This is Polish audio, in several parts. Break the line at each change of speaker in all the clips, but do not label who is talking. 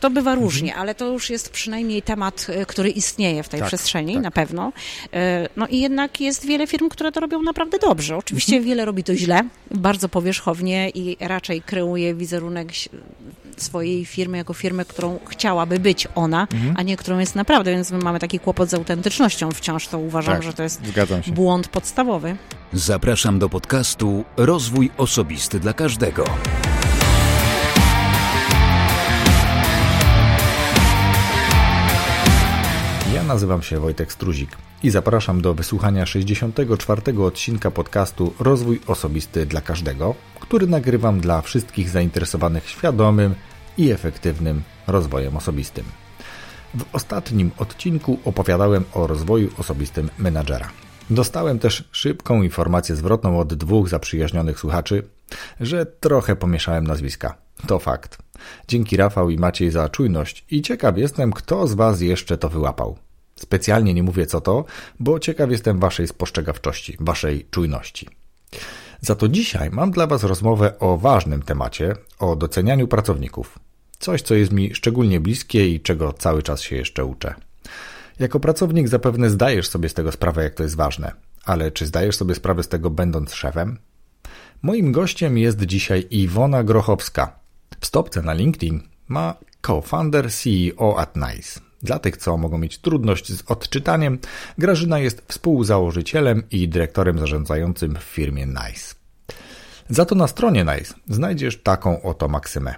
To bywa mhm. różnie, ale to już jest przynajmniej temat, e, który istnieje w tej tak, przestrzeni, tak. na pewno. E, no i jednak jest wiele firm, które to robią naprawdę dobrze. Oczywiście mhm. wiele robi to źle, bardzo powierzchownie i raczej kreuje wizerunek swojej firmy jako firmy, którą chciałaby być ona, mhm. a nie którą jest naprawdę, więc my mamy taki kłopot z autentycznością wciąż, to uważam, tak, że to jest błąd podstawowy.
Zapraszam do podcastu Rozwój Osobisty dla Każdego.
Nazywam się Wojtek Struzik i zapraszam do wysłuchania 64. odcinka podcastu Rozwój Osobisty dla Każdego, który nagrywam dla wszystkich zainteresowanych świadomym i efektywnym rozwojem osobistym. W ostatnim odcinku opowiadałem o rozwoju osobistym menadżera. Dostałem też szybką informację zwrotną od dwóch zaprzyjaźnionych słuchaczy, że trochę pomieszałem nazwiska. To fakt. Dzięki Rafał i Maciej za czujność i ciekaw jestem, kto z Was jeszcze to wyłapał. Specjalnie nie mówię co to, bo ciekaw jestem Waszej spostrzegawczości, Waszej czujności. Za to dzisiaj mam dla Was rozmowę o ważnym temacie, o docenianiu pracowników. Coś, co jest mi szczególnie bliskie i czego cały czas się jeszcze uczę. Jako pracownik zapewne zdajesz sobie z tego sprawę, jak to jest ważne, ale czy zdajesz sobie sprawę z tego, będąc szefem? Moim gościem jest dzisiaj Iwona Grochowska. W stopce na LinkedIn ma co-founder CEO at NICE. Dla tych, co mogą mieć trudność z odczytaniem, Grażyna jest współzałożycielem i dyrektorem zarządzającym w firmie NICE. Za to na stronie NICE znajdziesz taką oto maksymę.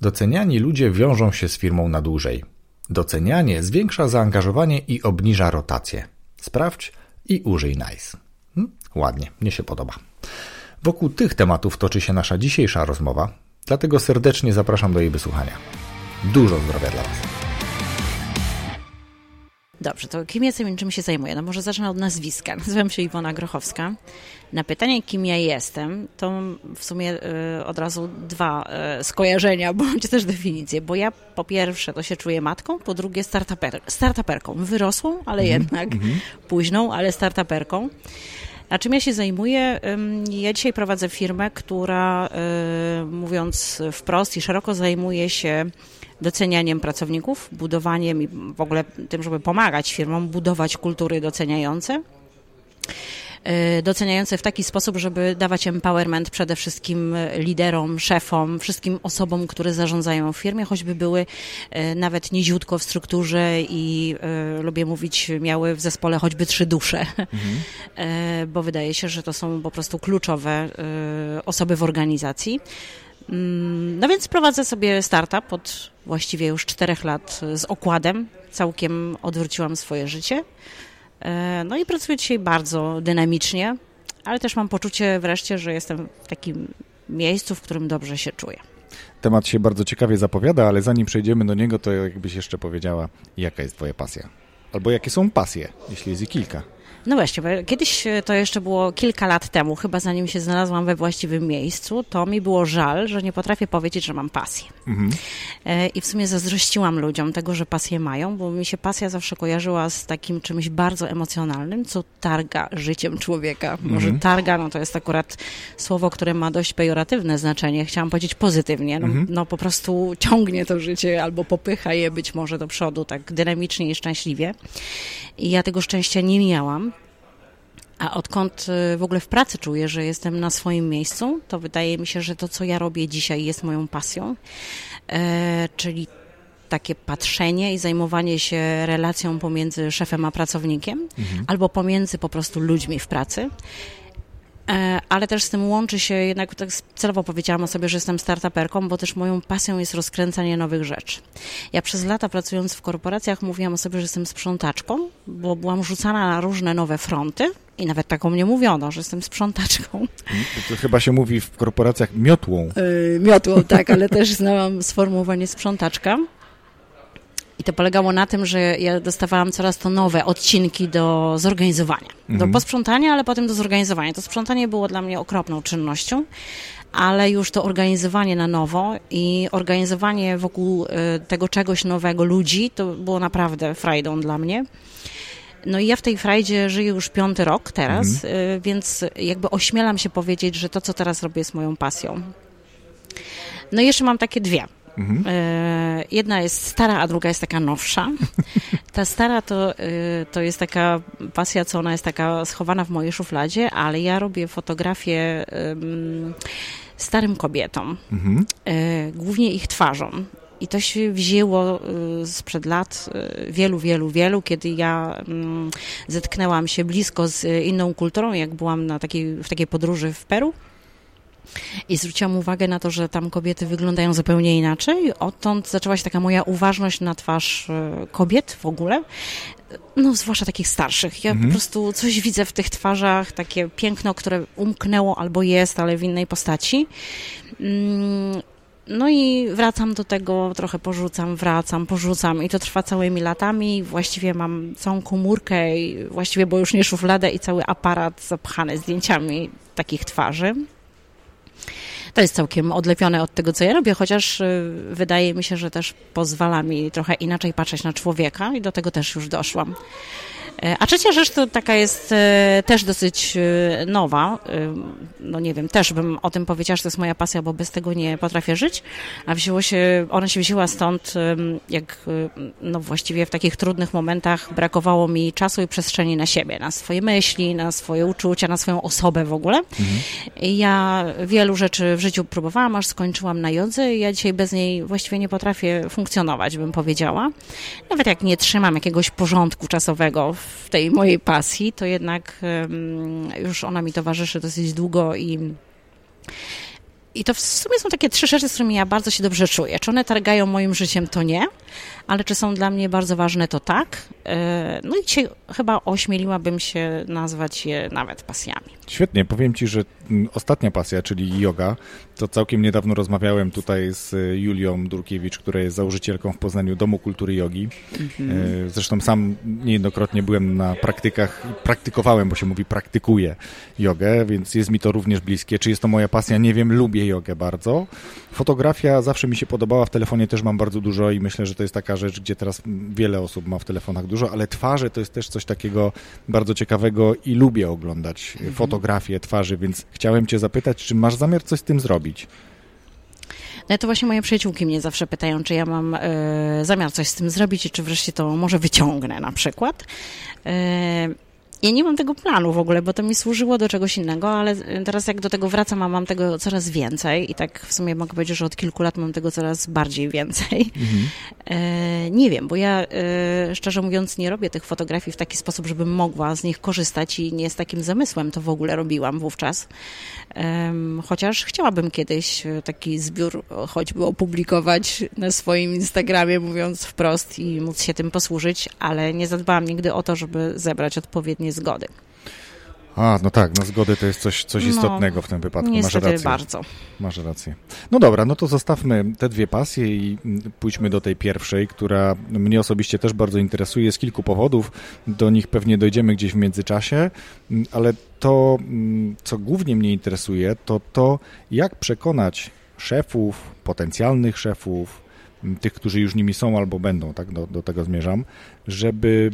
Doceniani ludzie wiążą się z firmą na dłużej. Docenianie zwiększa zaangażowanie i obniża rotację. Sprawdź i użyj NICE. Hm? Ładnie, mnie się podoba. Wokół tych tematów toczy się nasza dzisiejsza rozmowa, dlatego serdecznie zapraszam do jej wysłuchania. Dużo zdrowia dla Was.
Dobrze, to kim jestem i czym się zajmuję? No może zacznę od nazwiska. Nazywam się Iwona Grochowska. Na pytanie, kim ja jestem, to w sumie y, od razu dwa y, skojarzenia, bądź też definicje, bo ja po pierwsze to się czuję matką, po drugie startuper, startuperką. Wyrosłą, ale mm -hmm. jednak mm -hmm. późną, ale startuperką. A czym ja się zajmuję? Ja dzisiaj prowadzę firmę, która, y, mówiąc wprost i szeroko, zajmuje się docenianiem pracowników, budowaniem i w ogóle tym, żeby pomagać firmom budować kultury doceniające e, doceniające w taki sposób, żeby dawać empowerment przede wszystkim liderom, szefom, wszystkim osobom, które zarządzają w firmie, choćby były e, nawet niziutko w strukturze i e, lubię mówić, miały w zespole choćby trzy dusze, mhm. bo wydaje się, że to są po prostu kluczowe osoby w organizacji. Mm, no więc prowadzę sobie startup od właściwie już czterech lat z okładem. Całkiem odwróciłam swoje życie. E, no i pracuję dzisiaj bardzo dynamicznie, ale też mam poczucie wreszcie, że jestem w takim miejscu, w którym dobrze się czuję.
Temat się bardzo ciekawie zapowiada, ale zanim przejdziemy do niego, to jakbyś jeszcze powiedziała, jaka jest Twoja pasja? Albo jakie są pasje, jeśli jest ich kilka?
No właśnie, bo kiedyś e, to jeszcze było kilka lat temu, chyba zanim się znalazłam we właściwym miejscu, to mi było żal, że nie potrafię powiedzieć, że mam pasję. Mhm. E, I w sumie zazdrościłam ludziom tego, że pasję mają, bo mi się pasja zawsze kojarzyła z takim czymś bardzo emocjonalnym, co targa życiem człowieka. Może mhm. targa, no to jest akurat słowo, które ma dość pejoratywne znaczenie. Chciałam powiedzieć pozytywnie. No, mhm. no po prostu ciągnie to życie albo popycha je być może do przodu tak dynamicznie i szczęśliwie. I ja tego szczęścia nie miałam. A odkąd y, w ogóle w pracy czuję, że jestem na swoim miejscu, to wydaje mi się, że to, co ja robię dzisiaj, jest moją pasją. E, czyli takie patrzenie i zajmowanie się relacją pomiędzy szefem a pracownikiem, mhm. albo pomiędzy po prostu ludźmi w pracy. E, ale też z tym łączy się, jednak tak celowo powiedziałam o sobie, że jestem startuperką, bo też moją pasją jest rozkręcanie nowych rzeczy. Ja przez lata pracując w korporacjach mówiłam o sobie, że jestem sprzątaczką, bo byłam rzucana na różne nowe fronty i nawet taką mnie mówiono, że jestem sprzątaczką.
To chyba się mówi w korporacjach miotłą.
Yy, miotłą, tak, ale też znałam sformułowanie sprzątaczka. To polegało na tym, że ja dostawałam coraz to nowe odcinki do zorganizowania. Mhm. Do posprzątania, ale potem do zorganizowania. To sprzątanie było dla mnie okropną czynnością, ale już to organizowanie na nowo i organizowanie wokół y, tego czegoś nowego ludzi, to było naprawdę frajdą dla mnie. No i ja w tej frajdzie żyję już piąty rok teraz, mhm. Y, więc jakby ośmielam się powiedzieć, że to, co teraz robię, jest moją pasją. No i jeszcze mam takie dwie Mhm. E, jedna jest stara, a druga jest taka nowsza. Ta stara to, e, to jest taka pasja, co ona jest taka schowana w mojej szufladzie, ale ja robię fotografię starym kobietom, mhm. E, głównie ich twarzą. I to się wzięło sprzed lat wielu, wielu, wielu, kiedy ja mm, zetknęłam się blisko z inną kulturą, jak byłam na takiej, w takiej podróży w Peru. I zwróciłam uwagę na to, że tam kobiety wyglądają zupełnie inaczej. Odtąd zaczęła się taka moja uważność na twarz e, kobiet w ogóle. No, zwłaszcza takich starszych. Ja mhm. po prostu coś widzę w tych twarzach, takie piękno, które umknęło albo jest, ale w innej postaci. Mm, no i wracam do tego, trochę porzucam, wracam, porzucam i to trwa całymi latami. Właściwie mam całą komórkę, właściwie, bo już nie szufladę i cały aparat zapchany zdjęciami takich twarzy. To jest całkiem odlepione od tego, co ja robię, chociaż y, wydaje mi się, że też pozwala mi trochę inaczej patrzeć na człowieka i do tego też już doszłam. E, a trzecia rzecz to taka jest e, też dosyć e, nowa. No nie wiem, też bym o tym powiedziała, że to jest moja pasja, bo bez tego nie potrafię żyć. A wzięło się, ona się wzięła stąd, jak no właściwie w takich trudnych momentach brakowało mi czasu i przestrzeni na siebie, na swoje myśli, na swoje uczucia, na swoją osobę w ogóle. Mhm. Ja wielu rzeczy w życiu próbowałam, aż skończyłam na jodze i ja dzisiaj bez niej właściwie nie potrafię funkcjonować, bym powiedziała. Nawet jak nie trzymam jakiegoś porządku czasowego w tej mojej pasji, to jednak już ona mi towarzyszy dosyć długo i i to w sumie są takie trzy rzeczy, z którymi ja bardzo się dobrze czuję. Czy one targają moim życiem, to nie, ale czy są dla mnie bardzo ważne, to tak. E, no i dzisiaj chyba ośmieliłabym się nazwać je nawet pasjami.
Świetnie, powiem Ci, że mm, ostatnia pasja, czyli yoga, to całkiem niedawno rozmawiałem tutaj z Julią Durkiewicz, która jest założycielką w Poznaniu Domu Kultury Jogi. Mhm. E, zresztą sam niejednokrotnie byłem na praktykach, praktykowałem, bo się mówi praktykuję jogę, więc jest mi to również bliskie. Czy jest to moja pasja? Nie wiem, lubię jogę bardzo. Fotografia zawsze mi się podobała, w telefonie też mam bardzo dużo i myślę, że to jest taka rzecz, gdzie teraz wiele osób ma w telefonach dużo, ale twarze to jest też coś takiego bardzo ciekawego i lubię oglądać mhm. fotografie twarzy, więc chciałem cię zapytać, czy masz zamiar coś z tym zrobić?
No to właśnie moje przyjaciółki mnie zawsze pytają, czy ja mam e, zamiar coś z tym zrobić i czy wreszcie to może wyciągnę na przykład. E, ja nie mam tego planu w ogóle, bo to mi służyło do czegoś innego, ale teraz jak do tego wracam, a mam tego coraz więcej i tak w sumie mogę powiedzieć, że od kilku lat mam tego coraz bardziej więcej. Mhm. E, nie wiem, bo ja e, szczerze mówiąc nie robię tych fotografii w taki sposób, żebym mogła z nich korzystać i nie z takim zamysłem to w ogóle robiłam wówczas. E, chociaż chciałabym kiedyś e, taki zbiór choćby opublikować na swoim Instagramie, mówiąc wprost i móc się tym posłużyć, ale nie zadbałam nigdy o to, żeby zebrać odpowiednie zgody.
A, no tak, no zgody to jest coś, coś no, istotnego w tym wypadku. Masz rację.
bardzo.
Masz rację. No dobra, no to zostawmy te dwie pasje i pójdźmy do tej pierwszej, która mnie osobiście też bardzo interesuje z kilku powodów. Do nich pewnie dojdziemy gdzieś w międzyczasie, ale to, co głównie mnie interesuje, to to, jak przekonać szefów, potencjalnych szefów, tych, którzy już nimi są albo będą, tak, do, do tego zmierzam, żeby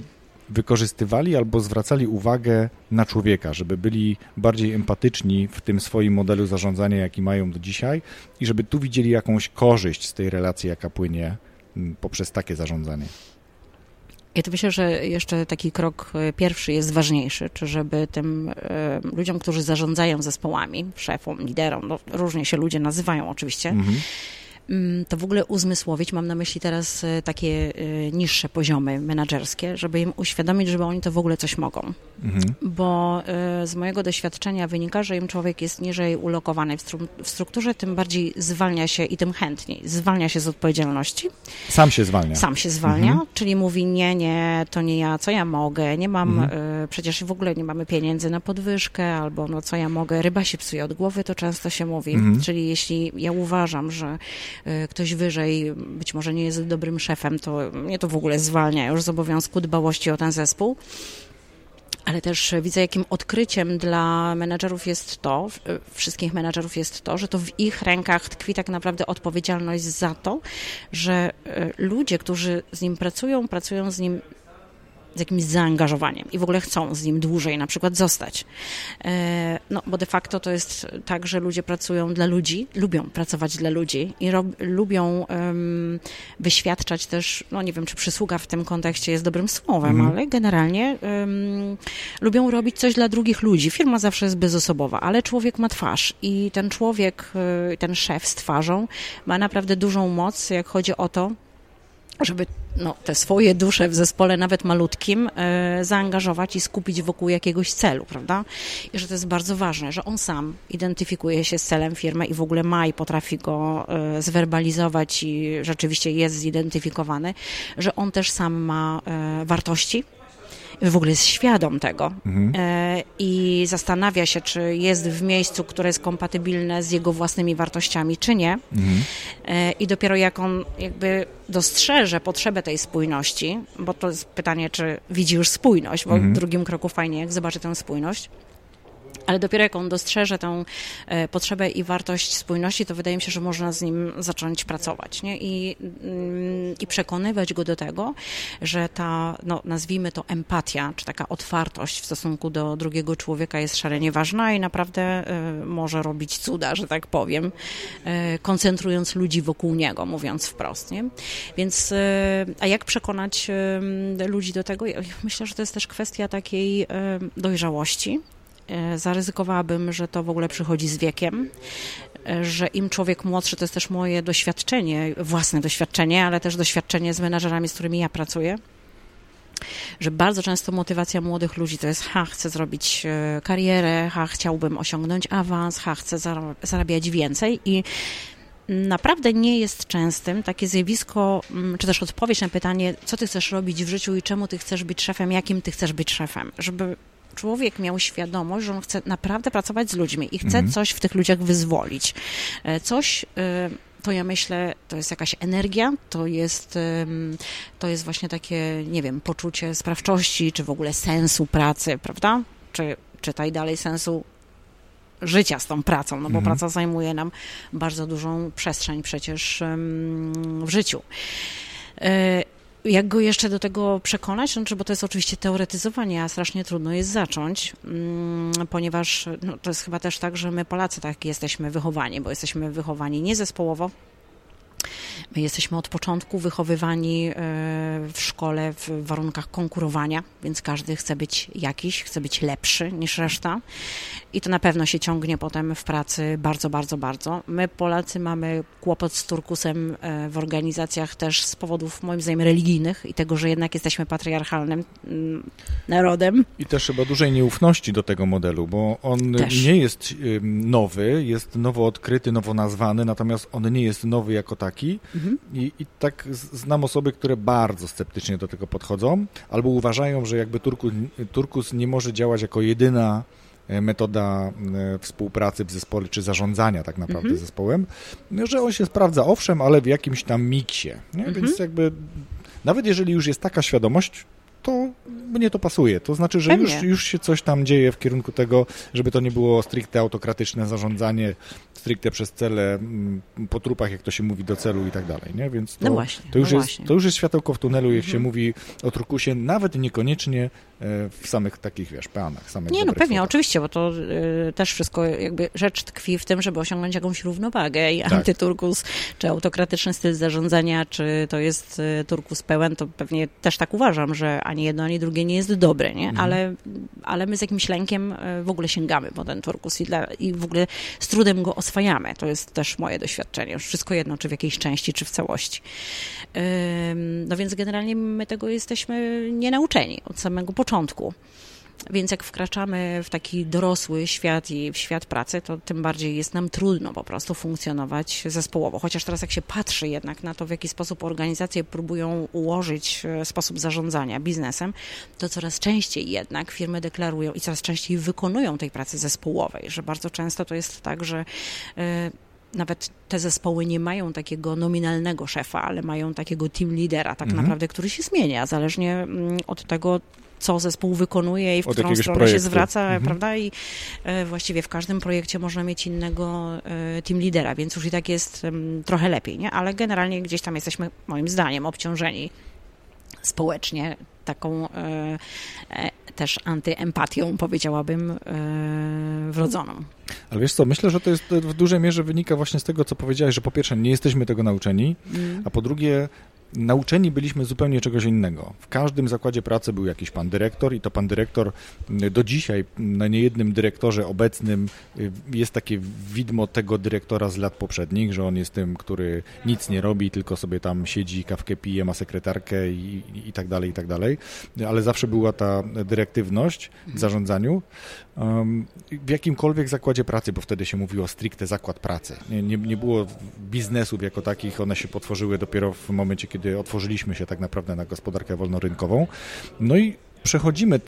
wykorzystywali albo zwracali uwagę na człowieka, żeby byli bardziej empatyczni w tym swoim modelu zarządzania, jaki mają do dzisiaj i żeby tu widzieli jakąś korzyść z tej relacji, jaka płynie mm, poprzez takie zarządzanie.
Ja to myślę, że jeszcze taki krok e, pierwszy jest ważniejszy, czy żeby tym y, ludziom, którzy zarządzają zespołami, szefom, liderom, no, różnie się ludzie nazywają oczywiście, mhm to w ogóle uzmysłowić, mam na myśli teraz e, takie e, niższe poziomy menedżerskie, żeby im uświadomić, żeby oni to w ogóle coś mogą. Mhm. Bo e, z mojego doświadczenia wynika, że im człowiek jest niżej ulokowany w, stru w strukturze, tym bardziej zwalnia się i tym chętniej zwalnia się z odpowiedzialności.
Sam się zwalnia.
Sam się zwalnia, mhm. czyli mówi nie, nie, to nie ja, co ja mogę, nie mam, mhm. przecież w ogóle nie mamy pieniędzy na podwyżkę, albo no co ja mogę, ryba się psuje od głowy, to często się mówi. Mhm. Czyli jeśli ja uważam, że ktoś wyżej być może nie jest dobrym szefem, to mnie to w ogóle zwalnia już z obowiązku dbałości o ten zespół. Ale też widzę, jakim odkryciem dla menedżerów jest to, e, wszystkich menedżerów jest to, że to w ich rękach tkwi tak naprawdę odpowiedzialność za to, że e, ludzie, którzy z nim pracują, pracują z nim z jakimś zaangażowaniem i w ogóle chcą z nim dłużej na przykład zostać. E, no, bo de facto to jest tak, że ludzie pracują dla ludzi, lubią pracować dla ludzi i rob, lubią um, wyświadczać też, no nie wiem, czy przysługa w tym kontekście jest dobrym słowem, mhm. ale generalnie um, lubią robić coś dla drugich ludzi. Firma zawsze jest bezosobowa, ale człowiek ma twarz i ten człowiek, e, ten szef z twarzą ma naprawdę dużą moc, jak chodzi o to, żeby no, te swoje dusze w zespole, nawet malutkim, e, zaangażować i skupić wokół jakiegoś celu, prawda? I że to jest bardzo ważne, że on sam identyfikuje się z celem firmy i w ogóle ma i potrafi go e, zwerbalizować i rzeczywiście jest zidentyfikowany, że on też sam ma e, wartości, w ogóle jest świadom tego mhm. E, i zastanawia się, czy jest w miejscu, które jest kompatybilne z jego własnymi wartościami, czy nie. Mhm. E, I dopiero jak on jakby dostrzeże potrzebę tej spójności, bo to jest pytanie, czy widzi już spójność, bo mhm. w drugim kroku fajnie, jak zobaczy tę spójność, ale dopiero jak on dostrzeże tę e, potrzebę i wartość spójności, to wydaje mi się, że można z nim zacząć pracować nie? I, mm, i przekonywać go do tego, że ta, no, nazwijmy to empatia, czy taka otwartość w stosunku do drugiego człowieka jest szalenie ważna i naprawdę e, może robić cuda, że tak powiem, e, koncentrując ludzi wokół niego, mówiąc wprost. Nie? Więc, a jak przekonać ludzi do tego? myślę, że to jest też kwestia takiej dojrzałości, zaryzykowałabym, że to w ogóle przychodzi z wiekiem, e, że im człowiek młodszy, to jest też moje doświadczenie, własne doświadczenie, ale też doświadczenie z menadżerami, z którymi ja pracuję, że bardzo często motywacja młodych ludzi to jest ha, chcę zrobić e, karierę, ha, chciałbym osiągnąć awans, ha, chcę zarabiać więcej i naprawdę nie jest częstym takie zjawisko, mm, czy też odpowiedź na pytanie, co ty chcesz robić w życiu i czemu ty chcesz być szefem, jakim ty chcesz być szefem, żeby człowiek miał świadomość, że on chce naprawdę pracować z ludźmi i chce mhm. coś w tych ludziach wyzwolić. E, coś e, to ja myślę, to jest jakaś energia, to jest, to jest właśnie takie, nie wiem, poczucie sprawczości, czy w ogóle sensu pracy, prawda? Czy czytaj dalej sensu życia z tą pracą, no bo mhm. praca zajmuje nam bardzo dużą przestrzeń przecież w życiu. Jak go jeszcze do tego przekonać? Znaczy, bo to jest oczywiście teoretyzowanie, a strasznie trudno jest zacząć, mm, ponieważ no, to jest chyba też tak, że my Polacy tak jesteśmy wychowani, bo jesteśmy wychowani nie zespołowo, My jesteśmy od początku wychowywani e, w szkole w warunkach konkurowania, więc każdy chce być jakiś, chce być lepszy niż reszta. I to na pewno się ciągnie potem w pracy bardzo, bardzo, bardzo. My, Polacy, mamy kłopot z turkusem e, w organizacjach też z powodów, moim zdaniem, religijnych i tego, że jednak jesteśmy patriarchalnym mm, narodem.
I też chyba dużej nieufności do tego modelu, bo on też. nie jest nowy, jest nowo odkryty, nowo nazwany, natomiast on nie jest nowy jako taki. Mhm. I, I tak znam osoby, które bardzo sceptycznie do tego podchodzą, albo uważają, że jakby turkus, turkus nie może działać jako jedyna e, metoda e, współpracy w zespole, czy zarządzania tak naprawdę mhm. zespołem, że on się sprawdza, owszem, ale w jakimś tam miksie. Mhm. Więc jakby nawet jeżeli już jest taka świadomość, to mnie to pasuje. To znaczy, że już, już się coś tam dzieje w kierunku tego, żeby to nie było stricte autokratyczne zarządzanie, stricte przez cele, mm, po trupach, jak to się mówi, do celu i tak dalej, nie? Więc to,
no właśnie,
to, już
no
jest,
właśnie.
to już jest światełko w tunelu, jak mhm. się mówi o trukusie, nawet niekoniecznie w samych takich, wiesz, peanach. Samych
nie, no pewnie, oczywiście, bo to y, też wszystko, jakby rzecz tkwi w tym, żeby osiągnąć jakąś równowagę i tak. antyturkus, czy autokratyczny styl zarządzania, czy to jest y, turkus pełen, to pewnie też tak uważam, że ani jedno, ani drugie nie jest dobre, nie? Mhm. Ale, ale my z jakimś lękiem y, w ogóle sięgamy po ten turkus i, dla, i w ogóle z trudem go oswajamy. To jest też moje doświadczenie. Już wszystko jedno, czy w jakiejś części, czy w całości. No więc generalnie my tego jesteśmy nienauczeni od samego początku początku. Więc jak wkraczamy w taki dorosły świat i w świat pracy, to tym bardziej jest nam trudno po prostu funkcjonować zespołowo. Chociaż teraz jak się patrzy jednak na to, w jaki sposób organizacje próbują ułożyć e, sposób zarządzania biznesem, to coraz częściej jednak firmy deklarują i coraz częściej wykonują tej pracy zespołowej, że bardzo często to jest tak, że e, nawet te zespoły nie mają takiego nominalnego szefa, ale mają takiego team lidera tak mhm. naprawdę, który się zmienia, zależnie mm, od tego, co zespół wykonuje i w Od którą stronę projektu. się zwraca, mhm. prawda? I e, właściwie w każdym projekcie można mieć innego e, team lidera, więc już i tak jest trochę lepiej, nie? Ale generalnie gdzieś tam jesteśmy, moim zdaniem, obciążeni społecznie taką e, e, też antyempatią, powiedziałabym, e, wrodzoną.
Ale wiesz co, myślę, że to jest w dużej mierze wynika właśnie z tego, co powiedziałeś, że po pierwsze nie jesteśmy tego nauczeni, mm. a po drugie nauczeni byliśmy zupełnie czegoś innego. W każdym zakładzie pracy był jakiś pan dyrektor i to pan dyrektor do dzisiaj na niejednym dyrektorze obecnym y, jest takie widmo tego dyrektora z lat poprzednich, że on jest tym, który nic nie robi, tylko sobie tam siedzi, kawkę pije, ma sekretarkę i, i tak dalej, i tak dalej. Ale zawsze była ta dyrektywność w zarządzaniu. W jakimkolwiek zakładzie pracy, bo wtedy się mówiło stricte zakład pracy. Nie, nie, nie było biznesów jako takich, one się potworzyły dopiero w momencie, kiedy otworzyliśmy się tak naprawdę na gospodarkę wolnorynkową. No i przechodzimy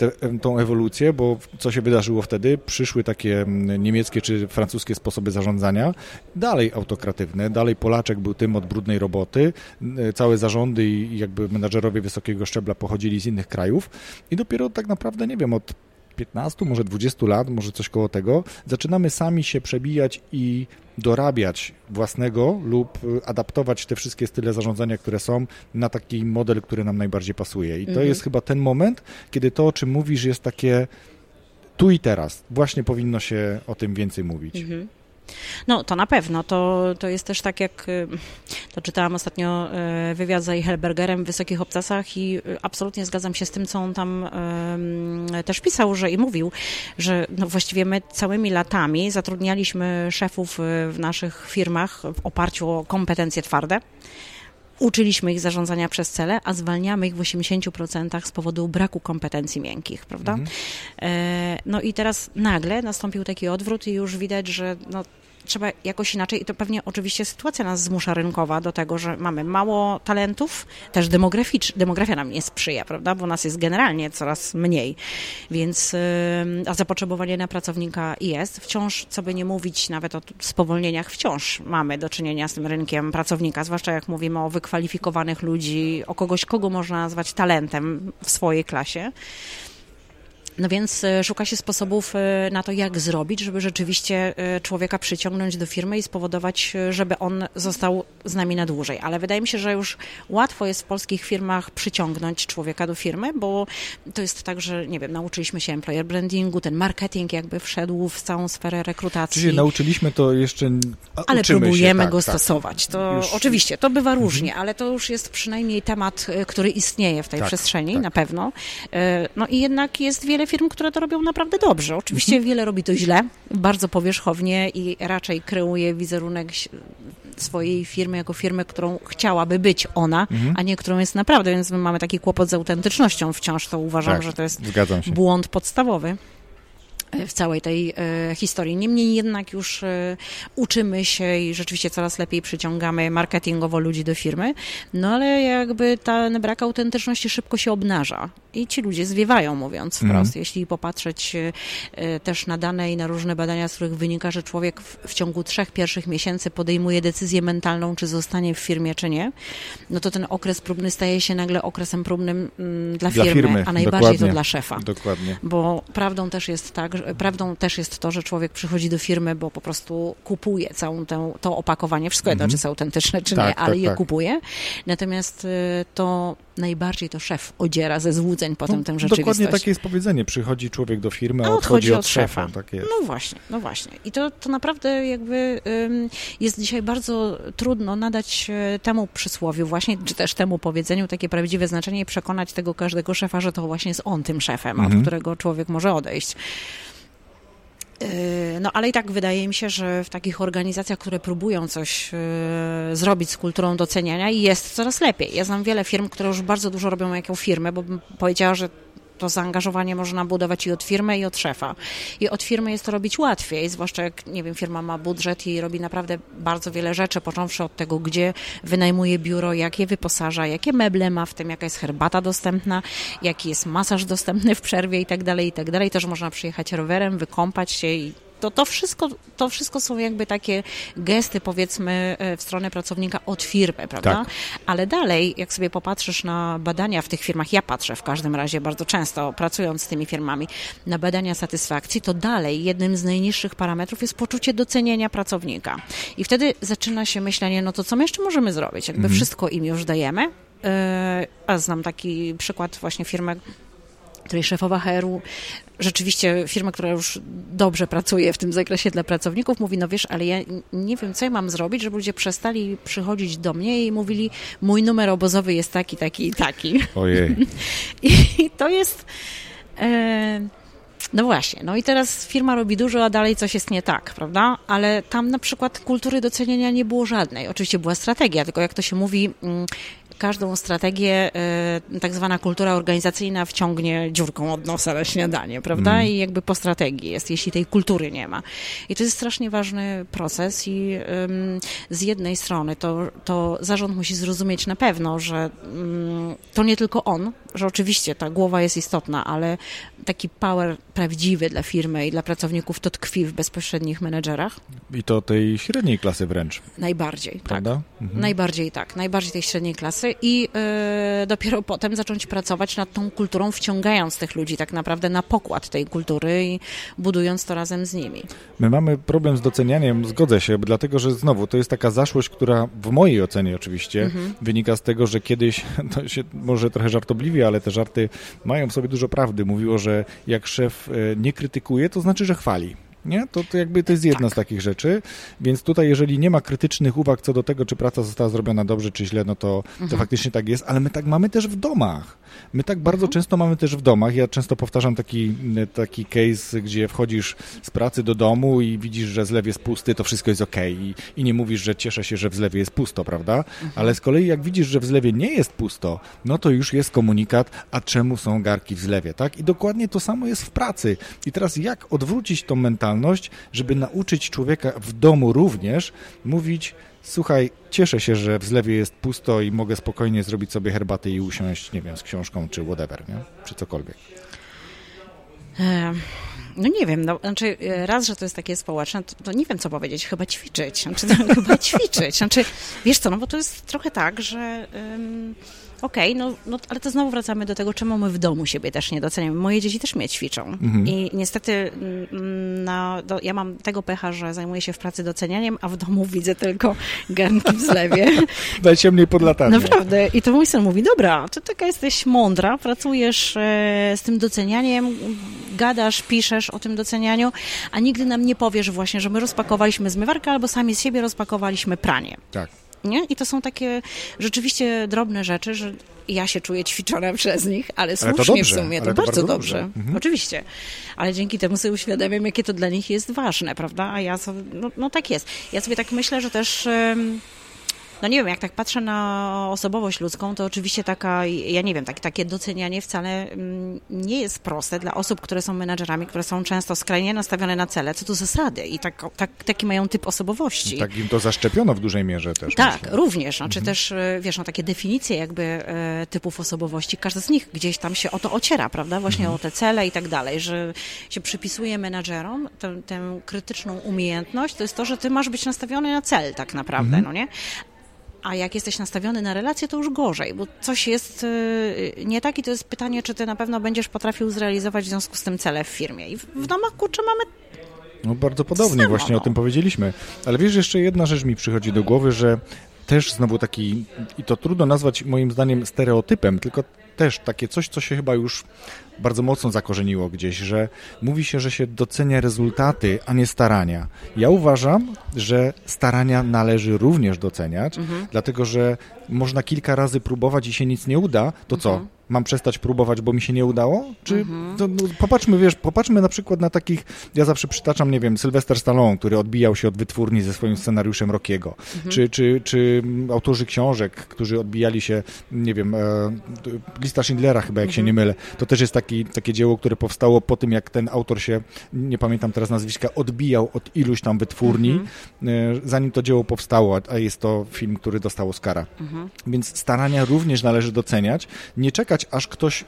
tą ewolucję, bo co się wydarzyło wtedy? Przyszły takie niemieckie czy francuskie sposoby zarządzania, dalej autokratywne, dalej Polaczek był tym od brudnej roboty, całe zarządy i jakby menadżerowie wysokiego szczebla pochodzili z innych krajów i dopiero tak naprawdę, nie wiem, od 15, może 20 lat, może coś koło tego, zaczynamy sami się przebijać i dorabiać własnego lub y, adaptować te wszystkie style zarządzania, które są na taki model, który nam najbardziej pasuje. I to mhm. jest chyba ten moment, kiedy to, o czym mówisz, jest takie tu i teraz. Właśnie powinno się o tym więcej mówić. Mhm.
No, to na pewno. To, to jest też tak, jak y, to czytałam ostatnio y, wywiad z Helbergerem w Wysokich Obcasach i y, absolutnie zgadzam się z tym, co on tam też pisał, że i mówił, że no właściwie my całymi latami zatrudnialiśmy szefów w naszych firmach w oparciu o kompetencje twarde. Uczyliśmy ich zarządzania przez cele, a zwalniamy ich w 80% z powodu braku kompetencji miękkich, prawda? Mhm. E, no i teraz nagle nastąpił taki odwrót i już widać, że no, trzeba jakoś inaczej i to pewnie oczywiście sytuacja nas zmusza rynkowa do tego, że mamy mało talentów, też demograficz, demografia nam nie sprzyja, prawda, bo nas jest generalnie coraz mniej, więc a zapotrzebowanie na pracownika jest. Wciąż, co by nie mówić, nawet o spowolnieniach, wciąż mamy do czynienia z tym rynkiem pracownika, zwłaszcza jak mówimy o wykwalifikowanych ludzi, o kogoś, kogo można nazwać talentem w swojej klasie. No więc e, szuka się sposobów e, na to, jak zrobić, żeby rzeczywiście e, człowieka przyciągnąć do firmy i spowodować, żeby on został z nami na dłużej. Ale wydaje mi się, że już łatwo jest w polskich firmach przyciągnąć człowieka do firmy, bo to jest tak, że nie wiem, nauczyliśmy się employer brandingu, ten marketing jakby wszedł w całą sferę rekrutacji.
Czyli nauczyliśmy to jeszcze.
Ale próbujemy się, tak, go tak. stosować. To już... oczywiście, to bywa mhm. różnie, ale to już jest przynajmniej temat, który istnieje w tej tak, przestrzeni, tak. na pewno. No i jednak jest wiele wiele firm, które to robią naprawdę dobrze. Oczywiście mhm. wiele robi to źle, bardzo powierzchownie i raczej kreuje wizerunek swojej firmy jako firmę, którą chciałaby być ona, mhm. a nie którą jest naprawdę, więc my mamy taki kłopot z autentycznością wciąż, to uważam, tak, że to jest błąd podstawowy w całej tej e, historii. Niemniej jednak już e, uczymy się i rzeczywiście coraz lepiej przyciągamy marketingowo ludzi do firmy, no ale jakby ten brak autentyczności szybko się obnaża i ci ludzie zwiewają, mówiąc wprost. Mm. Jeśli popatrzeć e, też na dane i na różne badania, z których wynika, że człowiek w, w ciągu trzech pierwszych miesięcy podejmuje decyzję mentalną, czy zostanie w firmie, czy nie, no to ten okres próbny staje się nagle okresem próbnym mm, dla, dla firmy, firmy, a najbardziej dokładnie. to dla szefa.
Dokładnie.
Bo prawdą też jest tak, że, prawdą też jest to, że człowiek przychodzi do firmy, bo po prostu kupuje całą tę, to opakowanie, wszystko jedno, mm -hmm. czy jest autentyczne, czy tak, nie, ale tak, je tak. kupuje. Natomiast y, to najbardziej to szef odziera ze złudzeń potem no, tę rzeczywistość.
Dokładnie takie jest powiedzenie. Przychodzi człowiek do firmy, a, a odchodzi, od, od szefa. szefa. Tak jest.
No właśnie, no właśnie. I to, to naprawdę jakby jest dzisiaj bardzo trudno nadać temu przysłowiu właśnie, czy też temu powiedzeniu takie prawdziwe znaczenie i przekonać tego każdego szefa, że to właśnie jest on tym szefem, mhm. od którego człowiek może odejść. E, no ale i tak wydaje mi się, że w takich organizacjach, które próbują coś e, zrobić z kulturą doceniania, jest coraz lepiej. Ja znam wiele firm, które już bardzo dużo robią jako firmy, bo bym powiedziała, że to zaangażowanie można budować i od firmy, i od szefa. I od firmy jest to robić łatwiej, zwłaszcza jak, nie wiem, firma ma budżet i robi naprawdę bardzo wiele rzeczy, począwszy od tego, gdzie wynajmuje biuro, jak je wyposaża, jakie meble ma, w tym jaka jest herbata dostępna, jaki jest masaż dostępny w przerwie i tak dalej, i tak dalej. Też można przyjechać rowerem, wykąpać się i to, to, wszystko, to wszystko są jakby takie gesty, powiedzmy, e, w stronę pracownika od firmy, prawda? Tak. Ale dalej, jak sobie popatrzysz na badania w tych firmach, ja patrzę w każdym razie bardzo często, pracując z tymi firmami, na badania satysfakcji, to dalej jednym z najniższych parametrów jest poczucie docenienia pracownika. I wtedy zaczyna się myślenie, no to co my jeszcze możemy zrobić? Jakby mhm. wszystko im już dajemy, e, A znam taki przykład właśnie firmy, której szefowa HR-u, rzeczywiście firma, która już dobrze pracuje w tym zakresie dla pracowników, mówi, no wiesz, ale ja nie wiem, co ja mam zrobić, żeby ludzie przestali przychodzić do mnie i mówili, mój numer obozowy jest taki, taki i taki.
Ojej.
I to jest... E, no właśnie, no i teraz firma robi dużo, a dalej coś jest nie tak, prawda? Ale tam na przykład kultury docenienia nie było żadnej. Oczywiście była strategia, tylko jak to się mówi, mm, każdą strategię y, tak zwana kultura organizacyjna wciągnie dziurką od nosa na śniadanie, prawda? Mm. I jakby po strategii jest, jeśli tej kultury nie ma. I to jest strasznie ważny proces i z jednej strony to, to zarząd musi zrozumieć na pewno, że to nie tylko on, że oczywiście ta głowa jest istotna, ale taki power prawdziwy dla firmy i dla pracowników to tkwi w bezpośrednich menedżerach.
I to tej średniej klasy wręcz.
Najbardziej, tak.
Prawda?
tak. Mhm. Najbardziej tak, najbardziej tej średniej klasy i y, dopiero potem zacząć pracować nad tą kulturą, wciągając tych ludzi tak naprawdę na pokład tej kultury i budując to razem z nimi.
My mamy problem z docenianiem, zgodzę się, dlatego że znowu to jest taka zaszłość, która w mojej ocenie oczywiście mhm. wynika z tego, że kiedyś, to się może trochę żartobliwie, ale te żarty mają w sobie dużo prawdy. Mówiło, że jak szef e, nie krytykuje, to znaczy, że chwali. Nie? To, to jakby to jest jedna tak. z takich rzeczy, więc tutaj jeżeli nie ma krytycznych uwag co do tego, czy praca została zrobiona dobrze, czy źle, no to, mhm. to faktycznie tak jest, ale my tak mamy też w domach. My tak bardzo mhm. często mamy też w domach. Ja często powtarzam taki, taki case, gdzie wchodzisz z pracy do domu i widzisz, że zlew jest pusty, to wszystko jest ok. I, i nie mówisz, że cieszę się, że w zlewie jest pusto, prawda? Mhm. Ale z kolei jak widzisz, że w zlewie nie jest pusto, no to już jest komunikat, a czemu są garki w zlewie, tak? I dokładnie to samo jest w pracy. I teraz jak odwrócić tą mentalność, żeby nauczyć człowieka w domu również mówić, słuchaj, cieszę się, że w zlewie jest pusto i mogę spokojnie zrobić sobie herbatę i usiąść, nie wiem, z książką czy whatever, nie? Czy cokolwiek.
No nie wiem, no, znaczy raz, że to jest takie społeczne, to, to nie wiem, co powiedzieć, chyba ćwiczyć, znaczy no, chyba ćwiczyć, znaczy wiesz co, no bo to jest trochę tak, że... Um, Okej, okay, no, no ale to znowu wracamy do tego, czemu my w domu siebie też nie doceniamy. Moje dzieci też mnie ćwiczą mhm. i niestety no, do, ja mam tego pecha, że zajmuję się w pracy docenianiem, a w domu widzę tylko garnki w zlewie.
Najciemniej pod latami.
Naprawdę. I to mój syn mówi, dobra, ty taka jesteś mądra, pracujesz e, z tym docenianiem, gadasz, piszesz o tym docenianiu, a nigdy nam nie powiesz właśnie, że my rozpakowaliśmy zmywarkę albo sami z siebie rozpakowaliśmy pranie.
Tak.
Nie? I to są takie rzeczywiście drobne rzeczy, że ja się czuję ćwiczona przez nich, ale słusznie ale
dobrze,
w sumie, to,
to
bardzo, bardzo dobrze. dobrze. Mhm. Oczywiście. Ale dzięki temu sobie uświadamiam, jakie to dla nich jest ważne, prawda? A ja sobie, no, no tak jest. Ja sobie tak myślę, że też no nie wiem, jak tak patrzę na osobowość ludzką, to oczywiście taka, ja nie wiem, tak, takie docenianie wcale mm, nie jest proste dla osób, które są menadżerami, które są często skrajnie nastawione na cele, co to zasady i tak, tak, taki mają typ osobowości.
Tak im to zaszczepiono w dużej mierze też.
Tak, myślę. również. Znaczy mhm. też, e, wiesz, no takie definicje jakby e, typów osobowości, każda z nich gdzieś tam się o to ociera, prawda? Właśnie mhm. o te cele i tak dalej, że się przypisuje menadżerom tę, tę krytyczną umiejętność, to jest to, że ty masz być nastawiony na cel tak naprawdę, mhm. no nie? A jak jesteś nastawiony na relacje, to już gorzej, bo coś jest y, nie tak i to jest pytanie, czy ty na pewno będziesz potrafił zrealizować w związku z tym cele w firmie. I w domach, kurczę, mamy
no bardzo podobnie, Samo, właśnie o tym powiedzieliśmy. Ale wiesz, jeszcze jedna rzecz mi przychodzi do głowy, że też znowu taki, i to trudno nazwać moim zdaniem stereotypem, tylko też takie coś, co się chyba już bardzo mocno zakorzeniło gdzieś, że mówi się, że się docenia rezultaty, a nie starania. Ja uważam, że starania należy również doceniać, mhm. dlatego że można kilka razy próbować i się nic nie uda, to mhm. co? Mam przestać próbować, bo mi się nie udało? Czy mhm. to, no, popatrzmy, wiesz, popatrzmy na przykład na takich, ja zawsze przytaczam, nie wiem, Sylwester Stallone, który odbijał się od wytwórni ze swoim scenariuszem Rockiego, mhm. czy, czy, czy autorzy książek, którzy odbijali się, nie wiem, e, lista Schindlera chyba, jak mhm. się nie mylę, to też jest taki, takie dzieło, które powstało po tym, jak ten autor się, nie pamiętam teraz nazwiska, odbijał od iluś tam wytwórni, e, zanim to dzieło powstało, a jest to film, który dostał Oscara. Mhm. Więc starania również należy doceniać, nie czekać czekać, aż ktoś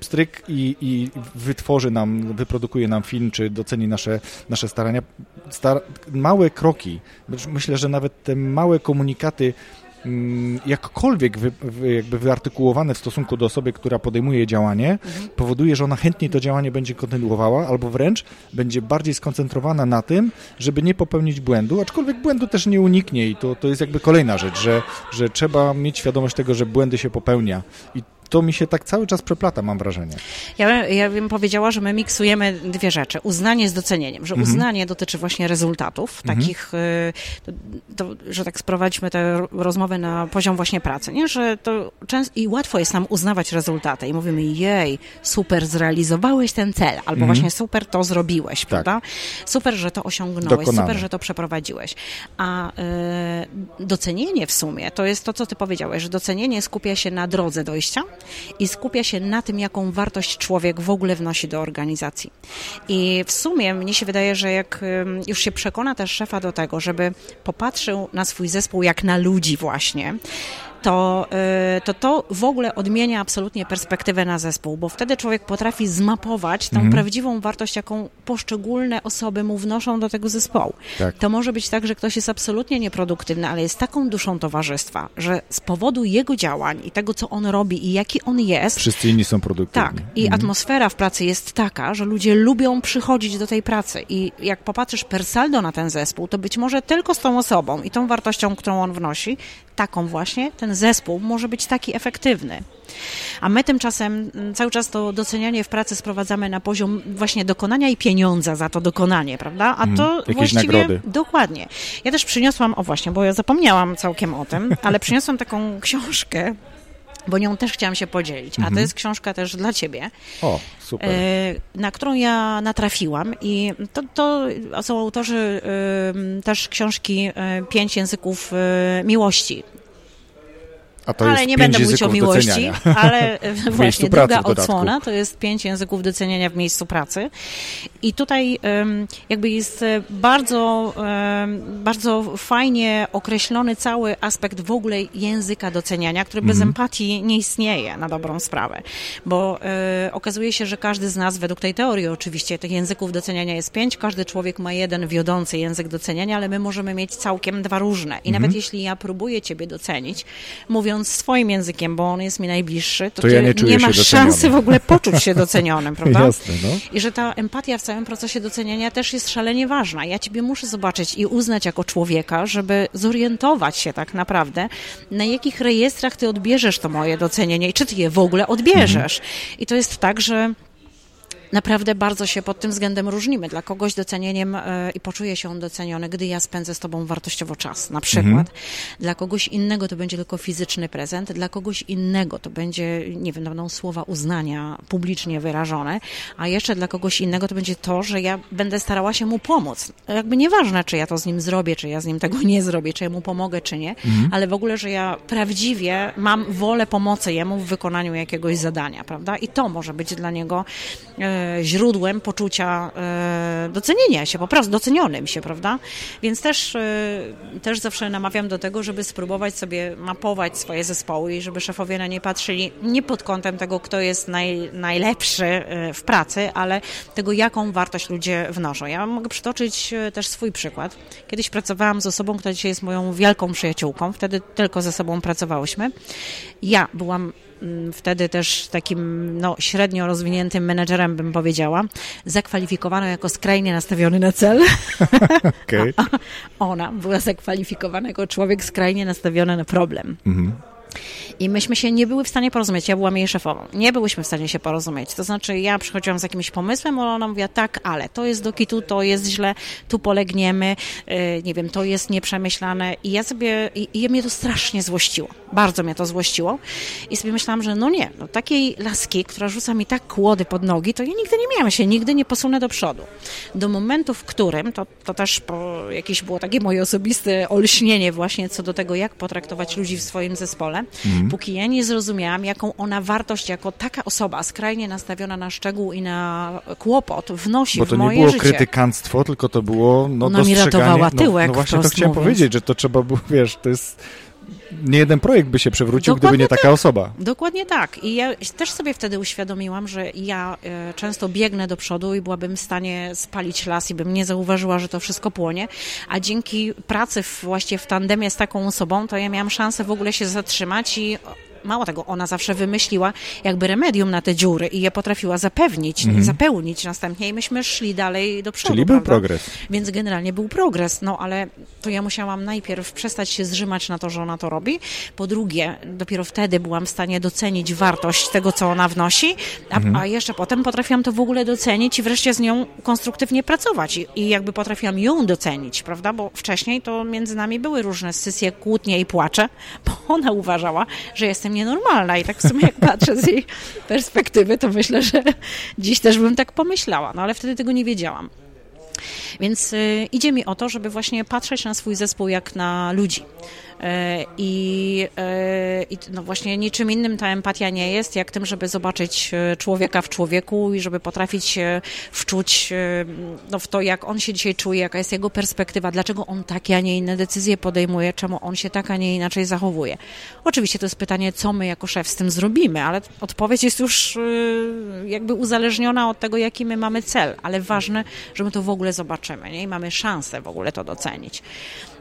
stryk i, i wytworzy nam, wyprodukuje nam film, czy doceni nasze, nasze starania. Star małe kroki, myślę, że nawet te małe komunikaty mm, jakkolwiek wy, wy, jakby wyartykułowane w stosunku do osoby, która podejmuje działanie, mhm. powoduje, że ona chętniej to działanie będzie kontynuowała, albo wręcz będzie bardziej skoncentrowana na tym, żeby nie popełnić błędu, aczkolwiek błędu też nie uniknie i to, to jest jakby kolejna rzecz, że, że trzeba mieć świadomość tego, że błędy się popełnia i to mi się tak cały czas przeplata, mam wrażenie.
Ja, ja bym powiedziała, że my miksujemy dwie rzeczy. Uznanie z docenieniem, że mhm. uznanie dotyczy właśnie rezultatów, mhm. takich, y, to, to, że tak sprowadźmy tę rozmowę na poziom właśnie pracy, nie? Że to często i łatwo jest nam uznawać rezultaty i mówimy, jej, super, zrealizowałeś ten cel, albo mhm. właśnie super, to zrobiłeś, tak. prawda? Super, że to osiągnąłeś, Dokonane. super, że to przeprowadziłeś. A y, docenienie w sumie, to jest to, co ty powiedziałeś, że docenienie skupia się na drodze dojścia, i skupia się na tym, jaką wartość człowiek w ogóle wnosi do organizacji. I w sumie mnie się wydaje, że jak już się przekona też szefa do tego, żeby popatrzył na swój zespół jak na ludzi właśnie, to, y, to to w ogóle odmienia absolutnie perspektywę na zespół, bo wtedy człowiek potrafi zmapować tą mhm. prawdziwą wartość, jaką poszczególne osoby mu wnoszą do tego zespołu. Tak. To może być tak, że ktoś jest absolutnie nieproduktywny, ale jest taką duszą towarzystwa, że z powodu jego działań i tego, co on robi i jaki on jest...
Wszyscy inni są produktywni.
Tak. I mhm. atmosfera w pracy jest taka, że ludzie lubią przychodzić do tej pracy i jak popatrzysz per saldo na ten zespół, to być może tylko z tą osobą i tą wartością, którą on wnosi, taką właśnie, ten zespół może być taki efektywny. A my tymczasem mm, cały czas to docenianie w pracy sprowadzamy na poziom właśnie dokonania i pieniądza za to dokonanie, prawda? A to
hmm,
właściwie
nagrody.
dokładnie. Ja też przyniosłam, o właśnie, bo ja zapomniałam całkiem o tym, ale przyniosłam taką książkę bo nią też chciałam się podzielić. A to mhm. jest książka też dla ciebie.
O, super. E,
na którą ja natrafiłam i to, to są autorzy też książki e, Pięć języków e, miłości. Ale nie będę mówić o miłości, ale właśnie druga odsłona to jest pięć języków doceniania w miejscu pracy. I tutaj jakby jest bardzo, bardzo fajnie określony cały aspekt w ogóle języka doceniania, który bez mhm. empatii nie istnieje na dobrą sprawę. Bo e, okazuje się, że każdy z nas, według tej teorii oczywiście, tych języków doceniania jest pięć, każdy człowiek ma jeden wiodący język doceniania, ale my możemy mieć całkiem dwa różne. I nawet mhm. jeśli ja próbuję ciebie docenić, mówiąc swoim językiem, bo on jest mi najbliższy, to,
to ja nie,
nie masz szansy w ogóle poczuć się docenionym, prawda?
Jasne, no.
I że ta empatia w całym procesie doceniania też jest szalenie ważna. Ja ciebie muszę zobaczyć i uznać jako człowieka, żeby zorientować się tak naprawdę, na jakich rejestrach ty odbierzesz to moje docenienie i czy ty je w ogóle odbierzesz. Mhm. I to jest tak, że naprawdę bardzo się pod tym względem różnimy. Dla kogoś docenieniem e, i poczuje się on doceniony, gdy ja spędzę z tobą wartościowo czas, na przykład. Mhm. Dla kogoś innego to będzie tylko fizyczny prezent, dla kogoś innego to będzie, nie wiem, będą słowa uznania publicznie wyrażone, a jeszcze dla kogoś innego to będzie to, że ja będę starała się mu pomóc. Jakby nieważne, czy ja to z nim zrobię, czy ja z nim tego nie zrobię, czy ja mu pomogę, czy nie, mhm. ale w ogóle, że ja prawdziwie mam wolę pomocy jemu w wykonaniu jakiegoś zadania, prawda? I to może być dla niego e, źródłem poczucia e, docenienia się, po prostu docenionym się, prawda? Więc też, e, też zawsze namawiam do tego, żeby spróbować sobie mapować swoje zespoły i żeby szefowie na nie patrzyli nie pod kątem tego, kto jest naj, najlepszy e, w pracy, ale tego, jaką wartość ludzie wnoszą. Ja mogę przytoczyć też swój przykład. Kiedyś pracowałam z osobą, która dzisiaj jest moją wielką przyjaciółką, wtedy tylko ze sobą pracowałyśmy. Ja byłam wtedy też takim no, średnio rozwiniętym menedżerem, bym powiedziała, zakwalifikowano jako skrajnie nastawiony na cel.
Okay.
Ona była zakwalifikowana jako człowiek skrajnie nastawiony na problem. Mhm. I myśmy się nie były w stanie porozumieć. Ja byłam jej szefową. Nie byłyśmy w stanie się porozumieć. To znaczy, ja przychodziłam z jakimś pomysłem, ona mówiła, tak, ale to jest do kitu, to jest źle, tu polegniemy, yy, nie wiem, to jest nieprzemyślane. I ja sobie, i, i mnie to strasznie złościło. Bardzo mnie to złościło. I sobie myślałam, że no nie, no takiej laski, która rzuca mi tak kłody pod nogi, to ja nigdy nie miałam się, nigdy nie posunę do przodu. Do momentu, w którym, to, to też jakieś było takie moje osobiste olśnienie właśnie co do tego, jak potraktować ludzi w swoim zespole, mhm. póki ja nie zrozumiałam, jaką ona wartość jako taka osoba skrajnie nastawiona na szczegół i na kłopot wnosi
Bo to
w
moje
nie
było
życie.
krytykanstwo, tylko to było no,
ona mi ratowała tyłek.
No, no właśnie to chciałem
mówiąc.
powiedzieć, że to trzeba było, wiesz, to jest nie jeden projekt by się przewrócił, Dokładnie gdyby nie taka
tak.
osoba.
Dokładnie tak. I ja też sobie wtedy uświadomiłam, że ja e, często biegnę do przodu i byłabym w stanie spalić las i bym nie zauważyła, że to wszystko płonie, a dzięki pracy w, właśnie w tandemie z taką osobą, to ja miałam szansę w ogóle się zatrzymać i mało tego, ona zawsze wymyśliła jakby remedium na te dziury i je potrafiła zapewnić, mhm. zapełnić następnie i myśmy szli dalej do przodu.
Czyli był progres.
Więc generalnie był progres, no ale to ja musiałam najpierw przestać się zrzymać na to, że ona to robi. Po drugie, dopiero wtedy byłam w stanie docenić wartość tego, co ona wnosi, a, mhm. a jeszcze potem potrafiłam to w ogóle docenić i wreszcie z nią konstruktywnie pracować i, i jakby potrafiłam ją docenić, prawda? Bo wcześniej to między nami były różne sesje kłótnie i płacze, bo ona uważała, że jestem jestem nienormalna i tak w sumie jak patrzę z jej perspektywy, to myślę, że dziś też bym tak pomyślała, no ale wtedy tego nie wiedziałam. Więc y, idzie mi o to, żeby właśnie patrzeć na swój zespół jak na ludzi. E, I, e, I, no właśnie niczym innym ta empatia nie jest, jak tym, żeby zobaczyć e, człowieka w człowieku i żeby potrafić się wczuć no, w to, jak on się dzisiaj czuje, jaka jest jego perspektywa, dlaczego on takie, a nie inne decyzje podejmuje, czemu on się tak, a nie inaczej zachowuje. Oczywiście to jest pytanie, co my jako szef z tym zrobimy, ale odpowiedź jest już jakby uzależniona od tego, jaki my mamy cel, ale ważne, że my to w ogóle zobaczymy nie? i mamy szansę w ogóle to docenić.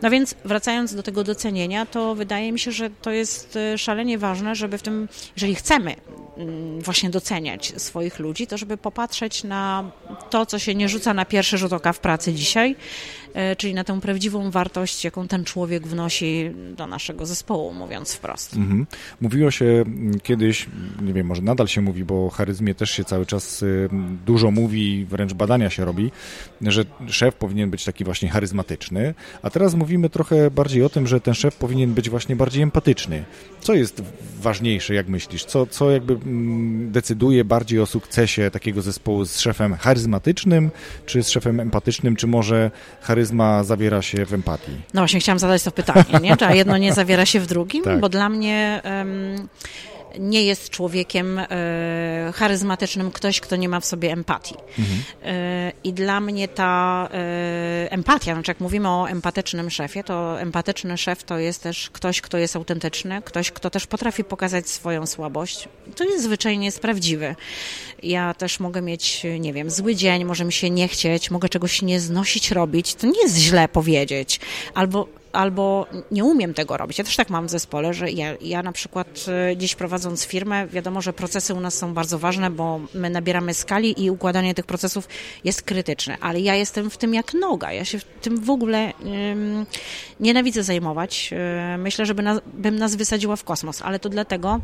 No więc wracając do tego docenienia, to wydaje mi się, że to jest e, szalenie ważne, żeby w tym, jeżeli chcemy mm, właśnie doceniać swoich ludzi, to żeby popatrzeć na to, co się nie rzuca na pierwszy rzut oka w pracy dzisiaj, czyli na tę prawdziwą wartość, jaką ten człowiek wnosi do naszego zespołu, mówiąc wprost. Mhm.
Mówiło się mm, kiedyś, nie wiem, może nadal się mówi, bo o charyzmie też się cały czas y, dużo mówi, wręcz badania się robi, że szef powinien być taki właśnie charyzmatyczny, a teraz mówimy trochę bardziej o tym, że ten szef powinien być właśnie bardziej empatyczny. Co jest ważniejsze, jak myślisz? Co, co jakby mm, decyduje bardziej o sukcesie takiego zespołu z szefem charyzmatycznym, czy z szefem empatycznym, czy może charyzmatycznym charyzma zawiera się w empatii?
No właśnie, chciałam zadać to pytanie, nie? Czy jedno nie zawiera się w drugim? tak. Bo dla mnie... Um, nie jest człowiekiem e, charyzmatycznym ktoś, kto nie ma w sobie empatii. Mhm. E, I dla mnie ta e, empatia, znaczy jak mówimy o empatycznym szefie, to empatyczny szef to jest też ktoś, kto jest autentyczny, ktoś, kto też potrafi pokazać swoją słabość. To jest zwyczajnie jest prawdziwy. Ja też mogę mieć, nie wiem, zły dzień, może mi się nie chcieć, mogę czegoś nie znosić robić. To nie jest źle powiedzieć. Albo albo nie umiem tego robić. Ja też tak mam w zespole, że ja, ja na przykład e, gdzieś prowadząc firmę, wiadomo, że procesy u nas są bardzo ważne, bo my nabieramy skali i układanie tych procesów jest krytyczne, ale ja jestem w tym jak noga. Ja się w tym w ogóle um, nienawidzę zajmować. E, myślę, że bym nas wysadziła w kosmos, ale to dlatego,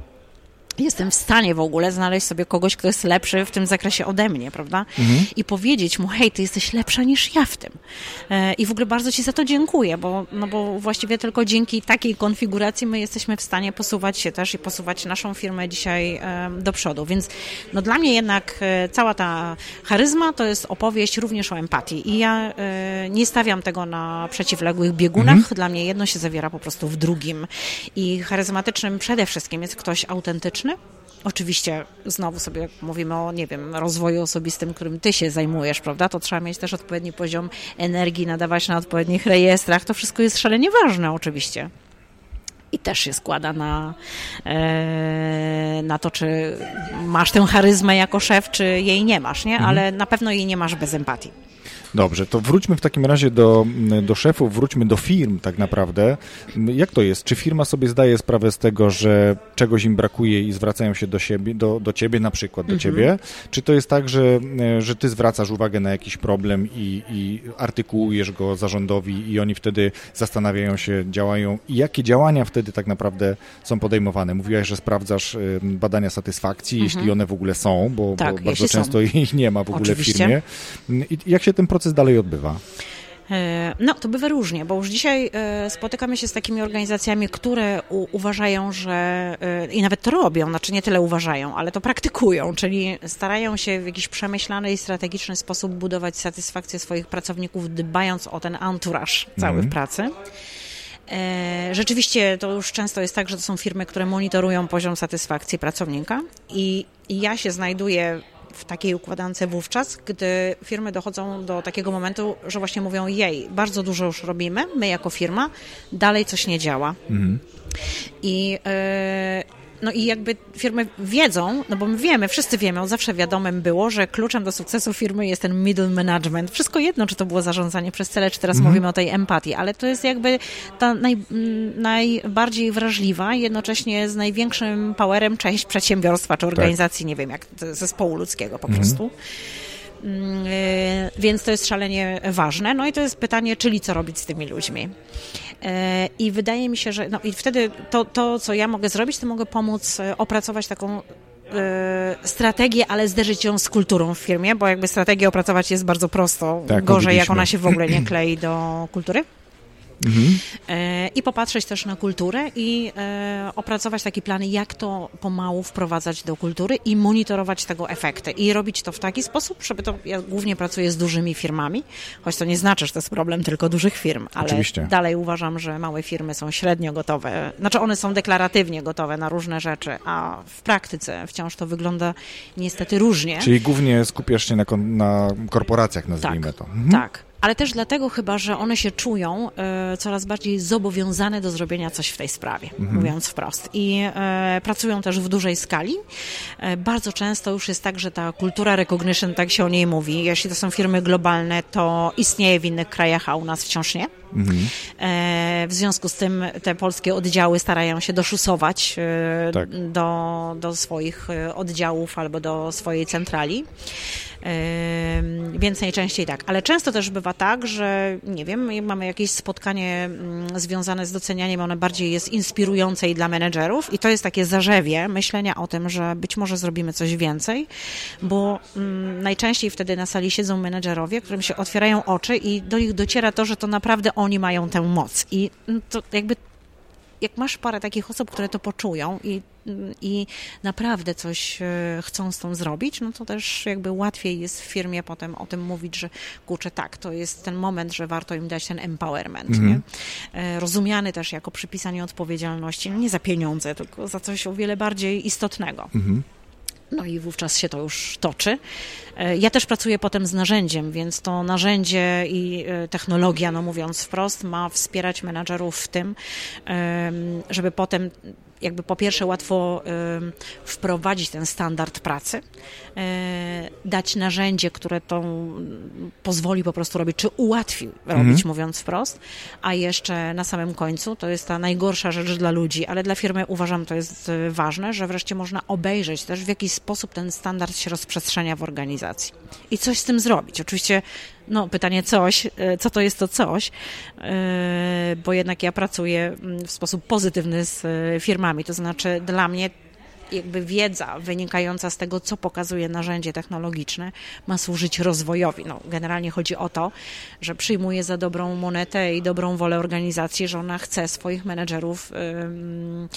jestem w stanie w ogóle znaleźć sobie kogoś, kto jest lepszy w tym zakresie ode mnie, prawda? Mhm. I powiedzieć mu, hej, ty jesteś lepsza niż ja w tym. E, I w ogóle bardzo ci za to dziękuję, bo, no bo właściwie tylko dzięki takiej konfiguracji my jesteśmy w stanie posuwać się też i posuwać naszą firmę dzisiaj e, do przodu. Więc no dla mnie jednak e, cała ta charyzma to jest opowieść również o empatii. I ja nie stawiam tego na przeciwległych biegunach. Mhm. Dla mnie jedno się zawiera po prostu w drugim. I charyzmatycznym przede wszystkim jest ktoś autentyczny, Oczywiście znowu sobie mówimy o, nie wiem, rozwoju osobistym, którym ty się zajmujesz, prawda? To trzeba mieć też odpowiedni poziom energii, nadawać na odpowiednich rejestrach. To wszystko jest szalenie ważne oczywiście. I też się składa na, e, na to, czy masz tę charyzmę jako szef, czy jej nie masz, nie? Mhm. Ale na pewno jej nie masz bez empatii.
Dobrze, to wróćmy w takim razie do, do szefów, wróćmy do firm tak naprawdę. Jak to jest? Czy firma sobie zdaje sprawę z tego, że czegoś im brakuje i zwracają się do siebie, do, do ciebie na przykład, do mhm. ciebie? Czy to jest tak, że, że ty zwracasz uwagę na jakiś problem i, i artykułujesz go zarządowi i oni wtedy zastanawiają się, działają i jakie działania wtedy tak naprawdę są podejmowane? Mówiłaś, że sprawdzasz badania satysfakcji, mhm. jeśli one w ogóle są, bo, tak, bo bardzo często są. ich nie ma w ogóle Oczywiście. w firmie. I jak się ten proces proces dalej odbywa?
E, no, to bywa różnie, bo już dzisiaj e, spotykamy się z takimi organizacjami, które uważają, że e, i nawet to robią, znaczy nie tyle uważają, ale to praktykują, czyli starają się w jakiś przemyślany i strategiczny sposób budować satysfakcję swoich pracowników, dbając o ten anturaż cały mm. w pracy. Rzeczywiście to już często jest tak, że to są firmy, które monitorują poziom satysfakcji pracownika i ja się znajduję w takiej układance wówczas, gdy firmy dochodzą do takiego momentu, że właśnie mówią jej, bardzo dużo już robimy, my jako firma, dalej coś nie działa. Mhm. I yy, no i jakby firmy wiedzą, no bo my wiemy, wszyscy wiemy, zawsze wiadomym było, że kluczem do sukcesu firmy jest ten middle management. Wszystko jedno, czy to było zarządzanie przez cele, czy teraz mm. mówimy o tej empatii, ale to jest jakby ta naj, najbardziej wrażliwa, jednocześnie z największym powerem część przedsiębiorstwa, czy tak. organizacji, tak. nie wiem, jak zespołu ludzkiego po mm. prostu. Y, więc to jest szalenie ważne. No i to jest pytanie, czyli co robić z tymi ludźmi. E, I wydaje mi się, że no i wtedy to, to, co ja mogę zrobić, to mogę pomóc e, opracować taką e, strategię, ale zderzyć ją z kulturą w firmie, bo jakby strategię opracować jest bardzo prosto. Tak, Gorzej, jak ona się w ogóle nie klei do kultury. Mhm. I popatrzeć też na kulturę i e, opracować taki plan, jak to pomału wprowadzać do kultury i monitorować tego efekty. I robić to w taki sposób, żeby to, ja głównie pracuję z dużymi firmami, choć to nie znaczy, że to jest problem tylko dużych firm, ale Oczywiście. dalej uważam, że małe firmy są średnio gotowe, znaczy one są deklaratywnie gotowe na różne rzeczy, a w praktyce wciąż to wygląda niestety różnie.
Czyli głównie skupiasz się na, na korporacjach, nazwijmy
tak,
to.
Mhm. Tak ale też dlatego chyba, że one się czują e, coraz bardziej zobowiązane do zrobienia coś w tej sprawie, mhm. mówiąc wprost. I e, pracują też w dużej skali. E, bardzo często już jest tak, że ta kultura recognition, tak się o niej mówi, jeśli to są firmy globalne, to istnieje w innych krajach, a u nas wciąż nie. Mhm. W związku z tym te polskie oddziały starają się doszusować tak. do, do swoich oddziałów albo do swojej centrali więc najczęściej tak. Ale często też bywa tak, że nie wiem, mamy jakieś spotkanie mm, związane z docenianiem, one bardziej jest inspirujące i dla menedżerów i to jest takie zarzewie myślenia o tym, że być może zrobimy coś więcej, bo mm, najczęściej wtedy na sali siedzą menedżerowie, którym się otwierają oczy i do nich dociera to, że to naprawdę oni mają tę moc i mm, to jakby jak masz parę takich osób, które to poczują i, i naprawdę coś e, chcą z tym zrobić, no to też jakby łatwiej jest w firmie potem o tym mówić, że kurczę, tak, to jest ten moment, że warto im dać ten empowerment, mm -hmm. nie? E, rozumiany też jako przypisanie odpowiedzialności, no nie za pieniądze, tylko za coś o wiele bardziej istotnego. Mm -hmm. No i wówczas się to już toczy. E, ja też pracuję potem z narzędziem, więc to narzędzie i e, technologia, no mówiąc wprost, ma wspierać menadżerów w tym, żeby potem jakby po pierwsze łatwo wprowadzić ten standard pracy, e, dać narzędzie, które to pozwoli po prostu robić, czy ułatwi robić, mhm. mówiąc wprost, a jeszcze na samym końcu, to jest ta najgorsza rzecz dla ludzi, ale dla firmy uważam to jest e, ważne, że wreszcie można obejrzeć też w jaki sposób ten standard się rozprzestrzenia w organizacji i coś z tym zrobić. Oczywiście no, pytanie coś, e, co to jest to coś, e, bo jednak ja pracuję mm, w sposób pozytywny z e, firmami, to znaczy dla mnie jakby wiedza wynikająca z tego, co pokazuje narzędzie technologiczne, ma służyć rozwojowi. No, generalnie chodzi o to, że przyjmuje za dobrą monetę i dobrą wolę organizacji, że ona chce swoich menedżerów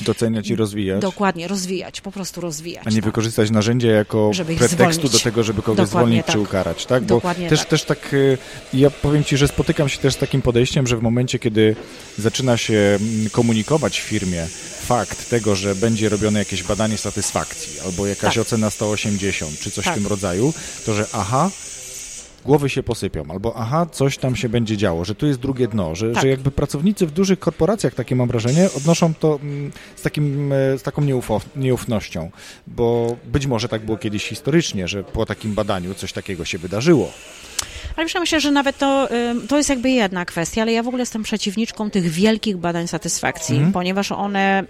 doceniać i rozwijać.
Dokładnie, rozwijać, po prostu rozwijać.
A nie tak. wykorzystać narzędzia jako pretekstu do tego, żeby kogoś Dokładnie zwolnić tak. czy ukarać, tak? Bo Dokładnie też, tak. też tak, y, ja powiem Ci, że spotykam się też z takim podejściem, że w momencie, kiedy zaczyna się mm, komunikować w firmie fakt tego, że będzie robione jakieś badanie satysfakcji albo jakaś tak. ocena 180 czy coś tak. w tym rodzaju, to że aha, głowy się posypią, albo aha, coś tam się będzie działo, że tu jest drugie dno, że, tak. że jakby pracownicy w dużych korporacjach, takie mam wrażenie, odnoszą to mm, z, takim, e, z taką nieufnością, bo być może tak było kiedyś historycznie, że po takim badaniu coś takiego się wydarzyło.
Ale myślę, myślę, że nawet to, to jest jakby jedna kwestia, ale ja w ogóle jestem przeciwniczką tych wielkich badań satysfakcji, mhm. ponieważ one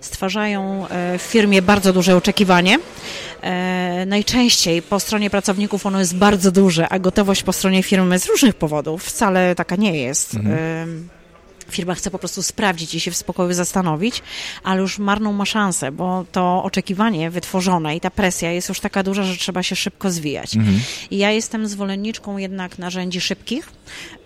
stwarzają e, w firmie bardzo duże oczekiwanie. E, najczęściej po stronie pracowników ono jest bardzo duże, a gotowość po stronie firmy z różnych powodów wcale taka nie jest. Mhm firma chce po prostu sprawdzić i się w spokoju zastanowić, ale już marną ma szansę, bo to oczekiwanie wytworzone i ta presja jest już taka duża, że trzeba się szybko zwijać. Mhm. I ja jestem zwolenniczką jednak narzędzi szybkich.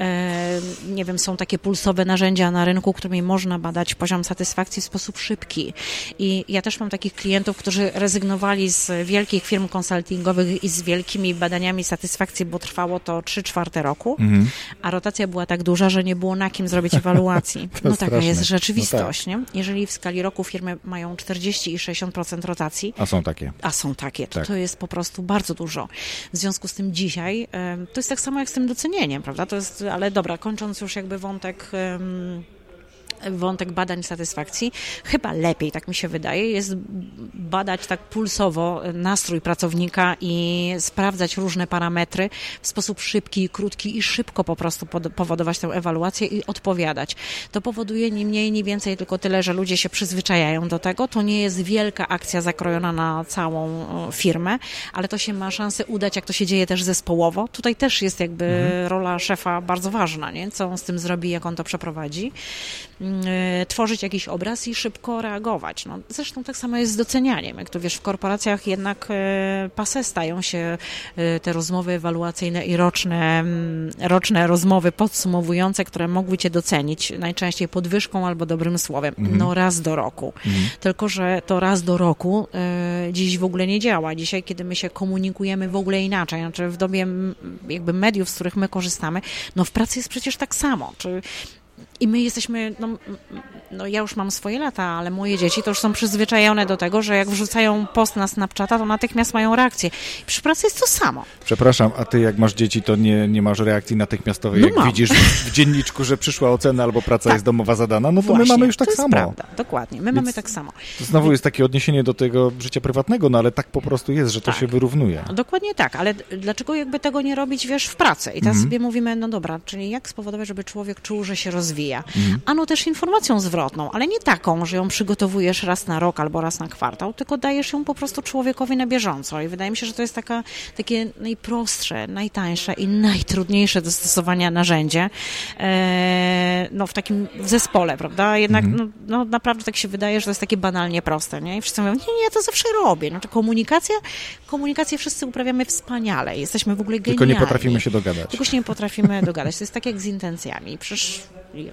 E, nie wiem, są takie pulsowe narzędzia na rynku, którymi można badać poziom satysfakcji w sposób szybki. I ja też mam takich klientów, którzy rezygnowali z wielkich firm konsultingowych i z wielkimi badaniami satysfakcji, bo trwało to 3 czwarte roku, mhm. a rotacja była tak duża, że nie było na kim zrobić ewaluacji no taka
straszne.
jest
No
rzeczywistość, nie? Jeżeli w skali roku firmy mają 40 i 60% rotacji,
A są takie.
a są takie, to
Tak.
to jest po prostu bardzo dużo. W związku z tym dzisiaj to jest tak samo jak z tym docenieniem, prawda? To jest, ale dobra, kończąc już jakby wątek. em, Wątek badań satysfakcji. Chyba lepiej, tak mi się wydaje, jest badać tak pulsowo nastrój pracownika i sprawdzać różne parametry w sposób szybki, krótki i szybko po prostu powodować tę ewaluację i odpowiadać. To powoduje ni mniej, ni więcej, tylko tyle, że ludzie się przyzwyczajają do tego. To nie jest wielka akcja zakrojona na całą firmę, ale to się ma szansę udać, jak to się dzieje też zespołowo. Tutaj też jest jakby rola szefa bardzo ważna, nie? co on z tym zrobi, jak on to przeprowadzi. E, Tworzyć jakiś obraz i szybko reagować. No, zresztą tak samo jest z docenianiem. Jak to wiesz, w korporacjach jednak e, pase stają się e, te rozmowy ewaluacyjne i roczne, mm, roczne rozmowy podsumowujące, które mogły cię docenić, najczęściej podwyżką albo dobrym słowem. No raz do roku. Tylko, że to raz do roku dziś w ogóle nie działa. Dzisiaj, kiedy my się komunikujemy w ogóle inaczej, znaczy w dobie jakby mediów, z których my korzystamy, no w pracy jest przecież tak samo. Czy i my jesteśmy, no, no ja już mam swoje lata, ale moje dzieci to już są przyzwyczajone do tego, że jak wrzucają post na Snapchata, to natychmiast mają reakcję. Przy pracy jest to samo.
Przepraszam, a ty jak masz dzieci, to nie, nie masz reakcji natychmiastowej,
No
jak
mam.
widzisz w dzienniczku, że przyszła ocena albo praca
Tak.
jest domowa zadana, no to
Właśnie,
my mamy już tak
to jest
samo.
prawda, dokładnie. My mamy tak samo.
To Znowu jest takie odniesienie do tego życia prywatnego, no ale tak po prostu jest, że to
Tak.
się wyrównuje.
No Dokładnie tak, ale dlaczego jakby tego nie robić, wiesz, w pracy? I teraz sobie mówimy, no dobra, czyli jak spowodować, żeby człowiek czuł, że się rozwija? A no też informacją zwrotną, ale nie taką, że ją przygotowujesz raz na rok albo raz na kwartał, tylko dajesz ją po prostu człowiekowi na bieżąco. I wydaje mi się, że to jest taka, takie najprostsze, najtańsze i najtrudniejsze do stosowania narzędzie e, no, w takim zespole, prawda? Jednak no, no, naprawdę tak się wydaje, że to jest takie banalnie proste, nie? I wszyscy mówią, nie, nie, ja to zawsze robię. Znaczy komunikacja, komunikację wszyscy uprawiamy wspaniale, jesteśmy w ogóle
Tylko
genialni.
nie potrafimy się dogadać.
Tylko się nie potrafimy dogadać. To jest tak jak z intencjami. Przecież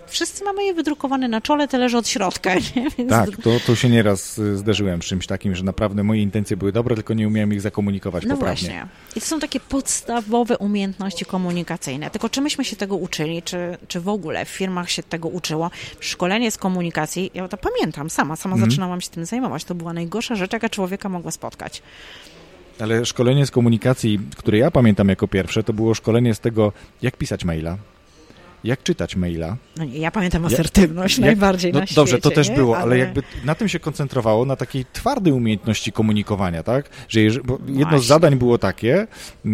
wszyscy mamy je wydrukowane na czole, tyle że od środka, nie? Więc
Tak, to, to się nieraz y, zderzyłem z czymś takim, że naprawdę moje intencje były dobre, tylko nie umiałem ich zakomunikować
No
poprawnie.
właśnie. I to są takie podstawowe umiejętności komunikacyjne. Tylko czy myśmy się tego uczyli, czy, czy w ogóle w firmach się tego uczyło? Szkolenie z komunikacji, ja to pamiętam sama, sama
Mhm.
zaczynałam się tym zajmować. To była najgorsza rzecz, jaka człowieka mogła spotkać.
Ale szkolenie z komunikacji, które ja pamiętam jako pierwsze, to było szkolenie z tego, jak pisać maila, jak czytać maila.
No nie, ja pamiętam asertywność
Jak-
najbardziej
no,
na świecie.
Dobrze, to też
nie?
było, ale... jakby na tym się koncentrowało, na takiej twardej umiejętności komunikowania, tak? Że bo jedno z zadań było takie, y,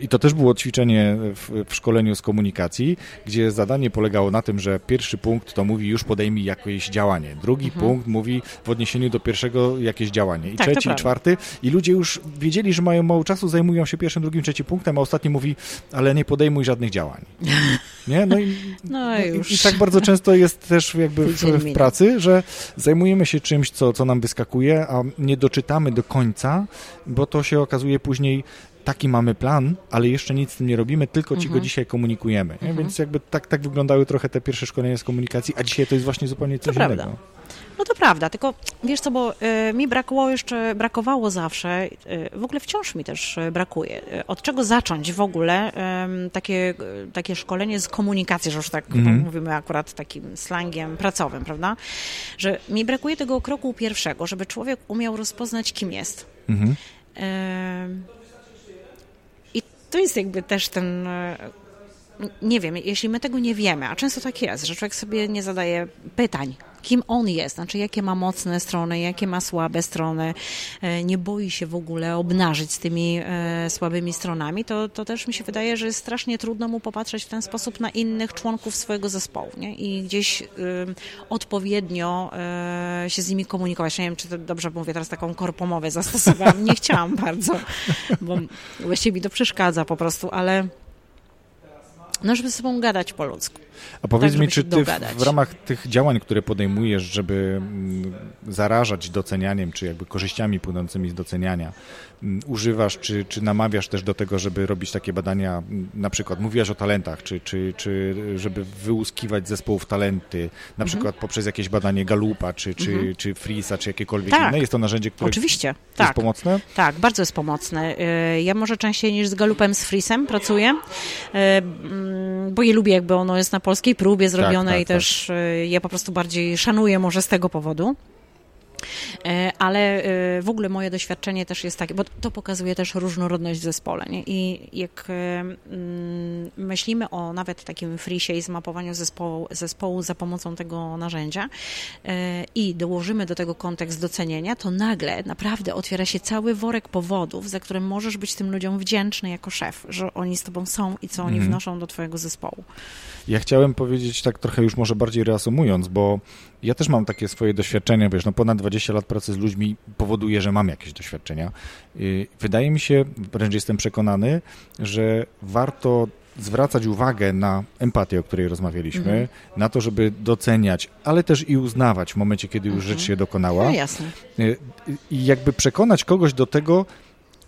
i to też było ćwiczenie w, w szkoleniu z komunikacji, gdzie zadanie polegało na tym, że pierwszy punkt to mówi już podejmij jakieś działanie, drugi punkt mówi w odniesieniu do pierwszego jakieś działanie i
Mhm. Tak,
trzeci, i czwarty i ludzie już wiedzieli, że mają mało czasu, zajmują się pierwszym, drugim, trzecim punktem, a ostatni mówi, ale nie podejmuj żadnych działań. Nie? No i,
No
i,
już.
i tak bardzo często jest też jakby w, w pracy, że zajmujemy się czymś, co, co nam wyskakuje, a nie doczytamy do końca, bo to się okazuje później taki mamy plan, ale jeszcze nic z tym nie robimy, tylko ci go
Mhm.
dzisiaj komunikujemy. Nie? Więc jakby tak, tak wyglądały trochę te pierwsze szkolenia z komunikacji, a dzisiaj to jest właśnie zupełnie coś
prawda.
innego.
No to prawda, tylko wiesz co, bo y, mi brakowało jeszcze, brakowało zawsze, y, w ogóle wciąż mi też y, brakuje. Y, od czego zacząć w ogóle takie, y, takie szkolenie z komunikacji, że już tak
Mhm.
mówimy akurat takim slangiem pracowym, prawda? Że mi brakuje tego kroku pierwszego, żeby człowiek umiał rozpoznać, kim jest.
Mhm.
Ym, I to jest jakby też ten. Nie wiem, jeśli my tego nie wiemy, a często tak jest, że człowiek sobie nie zadaje pytań, kim on jest, znaczy jakie ma mocne strony, jakie ma słabe strony, e, nie boi się w ogóle obnażyć z tymi e, słabymi stronami, to, to też mi się wydaje, że jest strasznie trudno mu popatrzeć w ten sposób na innych członków swojego zespołu nie? i gdzieś ym, odpowiednio e, się z nimi komunikować. Nie wiem, czy dobrze mówię, teraz taką korpomowę zastosowałam. Nie chciałam bardzo, bo właściwie mi to przeszkadza po prostu, ale no, żeby sobą gadać po ludzku.
A powiedz
Tak,
mi, czy ty w,
dogadać.
w ramach tych działań, które podejmujesz, żeby mm, zarażać docenianiem, czy jakby korzyściami płynącymi z doceniania, mm, używasz, czy, czy namawiasz też do tego, żeby robić takie badania, mm, na przykład mówiłaś o talentach, czy, czy, czy żeby wyłuskiwać zespołów talenty,
Mhm.
na przykład poprzez jakieś badanie Galupa, czy, czy, czy Freesa, czy jakiekolwiek
Tak.
inne? Jest to narzędzie, które
Oczywiście,
jest
tak.
pomocne?
Tak, bardzo jest pomocne. Y, Ja może częściej niż z Galupem, z Frisem pracuję, y, bo je lubię, jakby ono jest na, polskiej próbie zrobione
tak,
i też tak. je po prostu bardziej szanuję może z tego powodu. E, ale e, w ogóle moje doświadczenie też jest takie, bo to pokazuje też różnorodność w zespole. Nie? I jak e, myślimy o nawet takim frisie i zmapowaniu zespołu, zespołu za pomocą tego narzędzia i dołożymy do tego kontekst docenienia, to nagle naprawdę otwiera się cały worek powodów, za które możesz być tym ludziom wdzięczny jako szef, że oni z tobą są i co oni mhm. wnoszą do twojego zespołu.
Ja chciałem powiedzieć tak trochę już może bardziej reasumując, bo ja też mam takie swoje doświadczenia, wiesz, no ponad 20 lat pracy z ludźmi powoduje, że mam jakieś doświadczenia. Wydaje mi się, wręcz jestem przekonany, że warto zwracać uwagę na empatię, o której rozmawialiśmy, mhm. na to, żeby doceniać, ale też i uznawać w momencie, kiedy już mhm. rzecz się dokonała.
No jasne.
Y, I jakby przekonać kogoś do tego,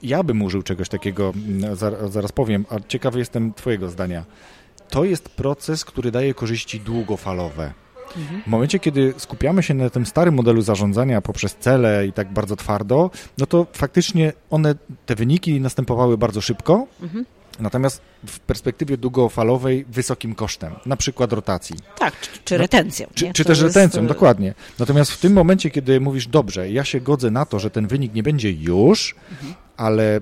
ja bym użył czegoś takiego, mm, zaraz powiem, a ciekawy jestem Twojego zdania. To jest proces, który daje korzyści długofalowe. W momencie, kiedy skupiamy się na tym starym modelu zarządzania poprzez cele i tak bardzo twardo, no to faktycznie one, te wyniki następowały bardzo szybko, mhm. Natomiast w perspektywie długofalowej wysokim kosztem, na przykład rotacji.
Tak, czy, czy retencją.
Czy, czy też jest... retencją, dokładnie. Natomiast w tym momencie, kiedy mówisz, dobrze, ja się godzę na to, że ten wynik nie będzie już, mhm. ale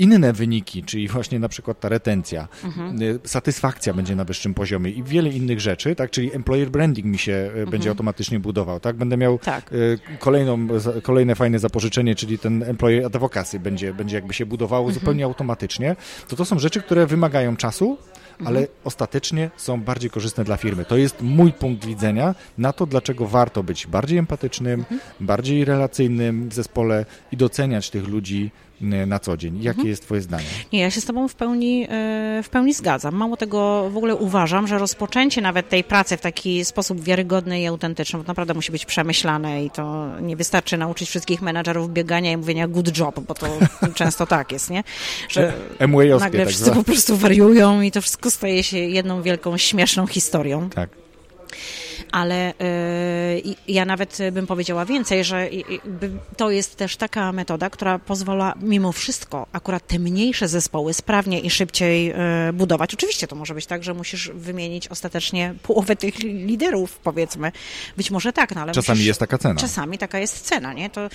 inne wyniki, czyli właśnie na przykład ta retencja, mhm. Y, satysfakcja będzie na wyższym poziomie i wiele innych rzeczy, tak, czyli employer branding mi się y, mhm. będzie automatycznie budował, tak, będę miał tak. Y, kolejną, kolejne fajne zapożyczenie, czyli ten employer advocacy będzie, będzie jakby się budowało mhm. zupełnie automatycznie, to to są rzeczy, które wymagają czasu, ale mhm. ostatecznie są bardziej korzystne dla firmy. To jest mój punkt widzenia na to, dlaczego warto być bardziej empatycznym, mhm. bardziej relacyjnym w zespole i doceniać tych ludzi na co dzień. Jakie mhm. jest Twoje zdanie?
Nie, ja się z Tobą w pełni, y, w pełni zgadzam. Mało tego, w ogóle uważam, że rozpoczęcie nawet tej pracy w taki sposób wiarygodny i autentyczny, bo naprawdę musi być przemyślane i to nie wystarczy nauczyć wszystkich menadżerów biegania i mówienia good job, bo to często tak jest, nie?
Że nagle
tak wszyscy po prostu wariują i to wszystko staje się jedną wielką, śmieszną historią.
Tak
ale y, ja nawet bym powiedziała więcej, że to jest też taka metoda, która pozwala mimo wszystko akurat te mniejsze zespoły sprawnie i szybciej y, budować. Oczywiście to może być tak, że musisz wymienić ostatecznie połowę tych liderów, powiedzmy. Być może tak, no ale
Czasami
musisz,
jest taka cena.
Czasami taka jest cena, nie? To,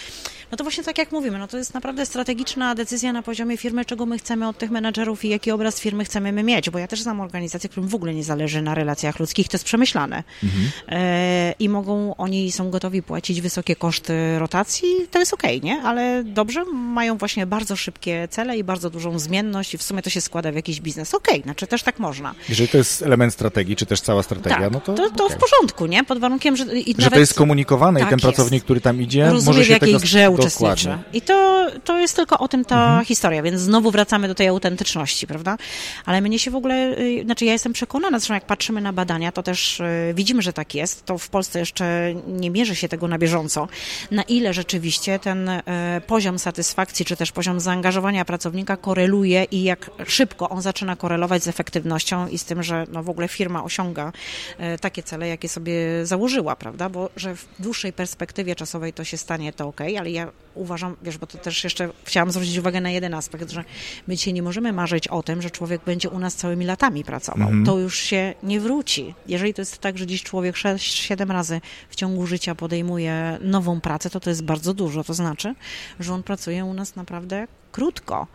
no to właśnie tak jak mówimy, no to jest naprawdę strategiczna decyzja na poziomie firmy, czego my chcemy od tych menadżerów i jaki obraz firmy chcemy my mieć, bo ja też znam organizacje, którym w ogóle nie zależy na relacjach ludzkich, to jest przemyślane. Mhm. E, i mogą, oni są gotowi płacić wysokie koszty rotacji, to jest okej, okay, nie? Ale dobrze, mają właśnie bardzo szybkie cele i bardzo dużą zmienność i w sumie to się składa w jakiś biznes. Okej, okay, znaczy też tak można.
Jeżeli to jest element strategii, czy też cała strategia,
tak,
no to
to, to okay. w porządku, nie? Pod warunkiem, że... I
że nawet, to jest komunikowane tak i ten pracownik, jest. który tam idzie,
Rozumie,
może
się w jakiej tego... grze uczestniczy. I to, to jest tylko o tym ta mhm. historia, więc znowu wracamy do tej autentyczności, prawda? Ale mnie się w ogóle, y, znaczy ja jestem przekonana, zresztą jak patrzymy na badania, to też y, widzimy, że jest, to w Polsce jeszcze nie mierzy się tego na bieżąco, na ile rzeczywiście ten e, poziom satysfakcji, czy też poziom zaangażowania pracownika koreluje i jak szybko on zaczyna korelować z efektywnością i z tym, że no w ogóle firma osiąga e, takie cele, jakie sobie założyła, prawda? Bo że w dłuższej perspektywie czasowej to się stanie, to ok, ale ja uważam, wiesz, bo to też jeszcze chciałam zwrócić uwagę na jeden aspekt, że my dzisiaj nie możemy marzyć o tym, że człowiek będzie u nas całymi latami pracował. Mm -hmm. To już się nie wróci. Jeżeli to jest tak, że dziś człowiek 6-7 razy w ciągu życia podejmuje nową pracę, to to jest bardzo dużo. To znaczy, że on pracuje u nas naprawdę krótko.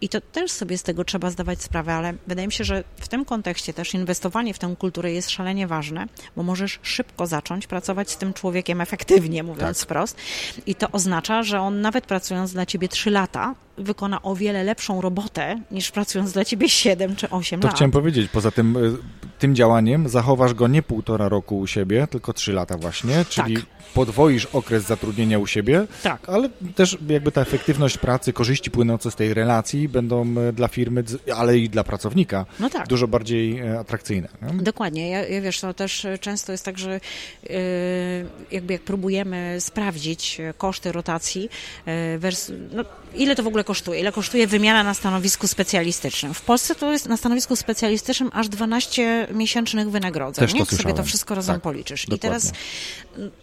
I to też sobie z tego trzeba zdawać sprawę, ale wydaje mi się, że w tym kontekście też inwestowanie w tę kulturę jest szalenie ważne, bo możesz szybko zacząć pracować z tym człowiekiem efektywnie, mówiąc tak. wprost. I to oznacza, że on nawet pracując dla ciebie 3 lata, wykona o wiele lepszą robotę niż pracując dla ciebie 7 czy 8
to
lat.
To chciałem powiedzieć, poza tym y, tym działaniem zachowasz go nie półtora roku u siebie, tylko 3 lata właśnie, czyli tak. Podwoisz okres zatrudnienia u siebie,
tak.
ale też jakby ta efektywność pracy, korzyści płynące z tej relacji będą e, dla firmy, ale i dla pracownika
no tak.
dużo bardziej e, atrakcyjne. Nie?
Dokładnie. Ja, ja, wiesz, to też często jest tak, że yy, jakby jak próbujemy sprawdzić koszty rotacji, yy, no, ile to w ogóle kosztuje? Ile kosztuje wymiana na stanowisku specjalistycznym? W Polsce to jest na stanowisku specjalistycznym aż 12 miesięcznych wynagrodzeń.
Też
nie?
to
Jak sobie to wszystko razem
Tak,
policzysz. I
dokładnie.
teraz,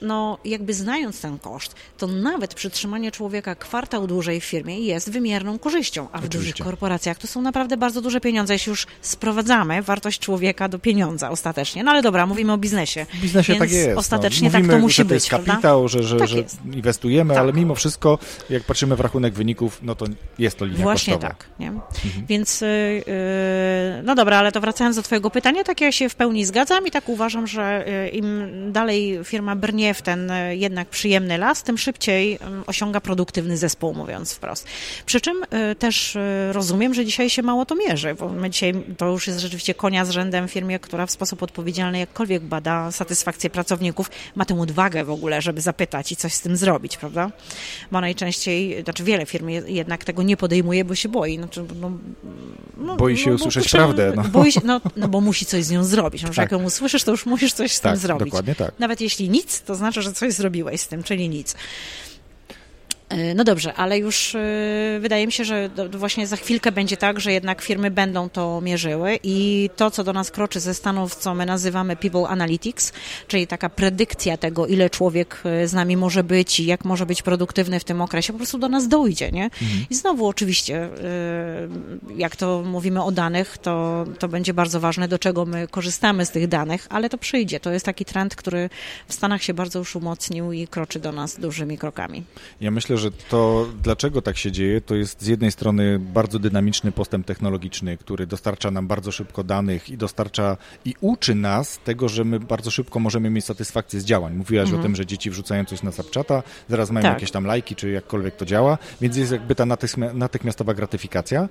no jakby znając ten koszt, to nawet przytrzymanie człowieka kwartał dłużej w firmie jest wymierną korzyścią, a w dużych
Oczywiście.
korporacjach to są naprawdę bardzo duże pieniądze, jeśli już sprowadzamy wartość człowieka do pieniądza ostatecznie. No ale dobra, mówimy o biznesie.
W biznesie tak jest.
Ostatecznie
no.
tak
Mówimy,
to musi
że to
być,
jest
prawda?
kapitał, że, że,
Tak
że inwestujemy,
Tak.
ale mimo wszystko, jak patrzymy w rachunek no to jest to linia
Właśnie
kosztowa.
tak. Nie? Więc, y, y, no dobra, ale to wracając do Twojego pytania, tak ja się w pełni zgadzam i tak uważam, że y, im dalej firma brnie w ten y, jednak przyjemny las, tym szybciej y, osiąga produktywny zespół, mówiąc wprost. Przy czym też rozumiem, że dzisiaj się mało to mierzy, bo my dzisiaj to już jest rzeczywiście konia z rzędem firmie, która w sposób odpowiedzialny jakkolwiek bada satysfakcję pracowników, ma tę odwagę w ogóle, żeby zapytać i coś z tym zrobić, prawda? Bo najczęściej, znaczy wiele firm jednak tego nie podejmuje, bo się boi. Znaczy, no, no,
Boi się
no,
usłyszeć prawdę, no.
Boi się, no, no bo musi coś z nią zrobić. No,
Tak.
jak ją usłyszysz, to już musisz coś z
Tak,
tym zrobić.
dokładnie tak.
Nawet jeśli nic, to znaczy, że coś zrobiłeś z tym, czyli nic. E, No dobrze, ale już e, wydaje mi się, że właśnie za chwilkę będzie tak, że jednak firmy będą to mierzyły i to, co do nas kroczy ze Stanów, co my nazywamy People Analytics, czyli taka predykcja tego, ile człowiek e, z nami może być i jak może być produktywny w tym okresie, po prostu do nas dojdzie, nie? I znowu oczywiście, jak to mówimy o danych, to, to będzie bardzo ważne, do czego my korzystamy z tych danych, ale to przyjdzie. To jest taki trend, który w Stanach się bardzo już umocnił i kroczy do nas dużymi krokami.
Ja myślę, że to, dlaczego tak się dzieje, to jest z jednej strony bardzo dynamiczny postęp technologiczny, który dostarcza nam bardzo szybko danych i dostarcza i uczy nas tego, że my bardzo szybko możemy mieć satysfakcję z działań. Mówiłaś o tym, że dzieci wrzucają coś na Snapchata, zaraz mają
Tak.
jakieś tam lajki, czy jakkolwiek to działa, więc jest jakby ta natychmi- natychmiastowa gratyfikacja.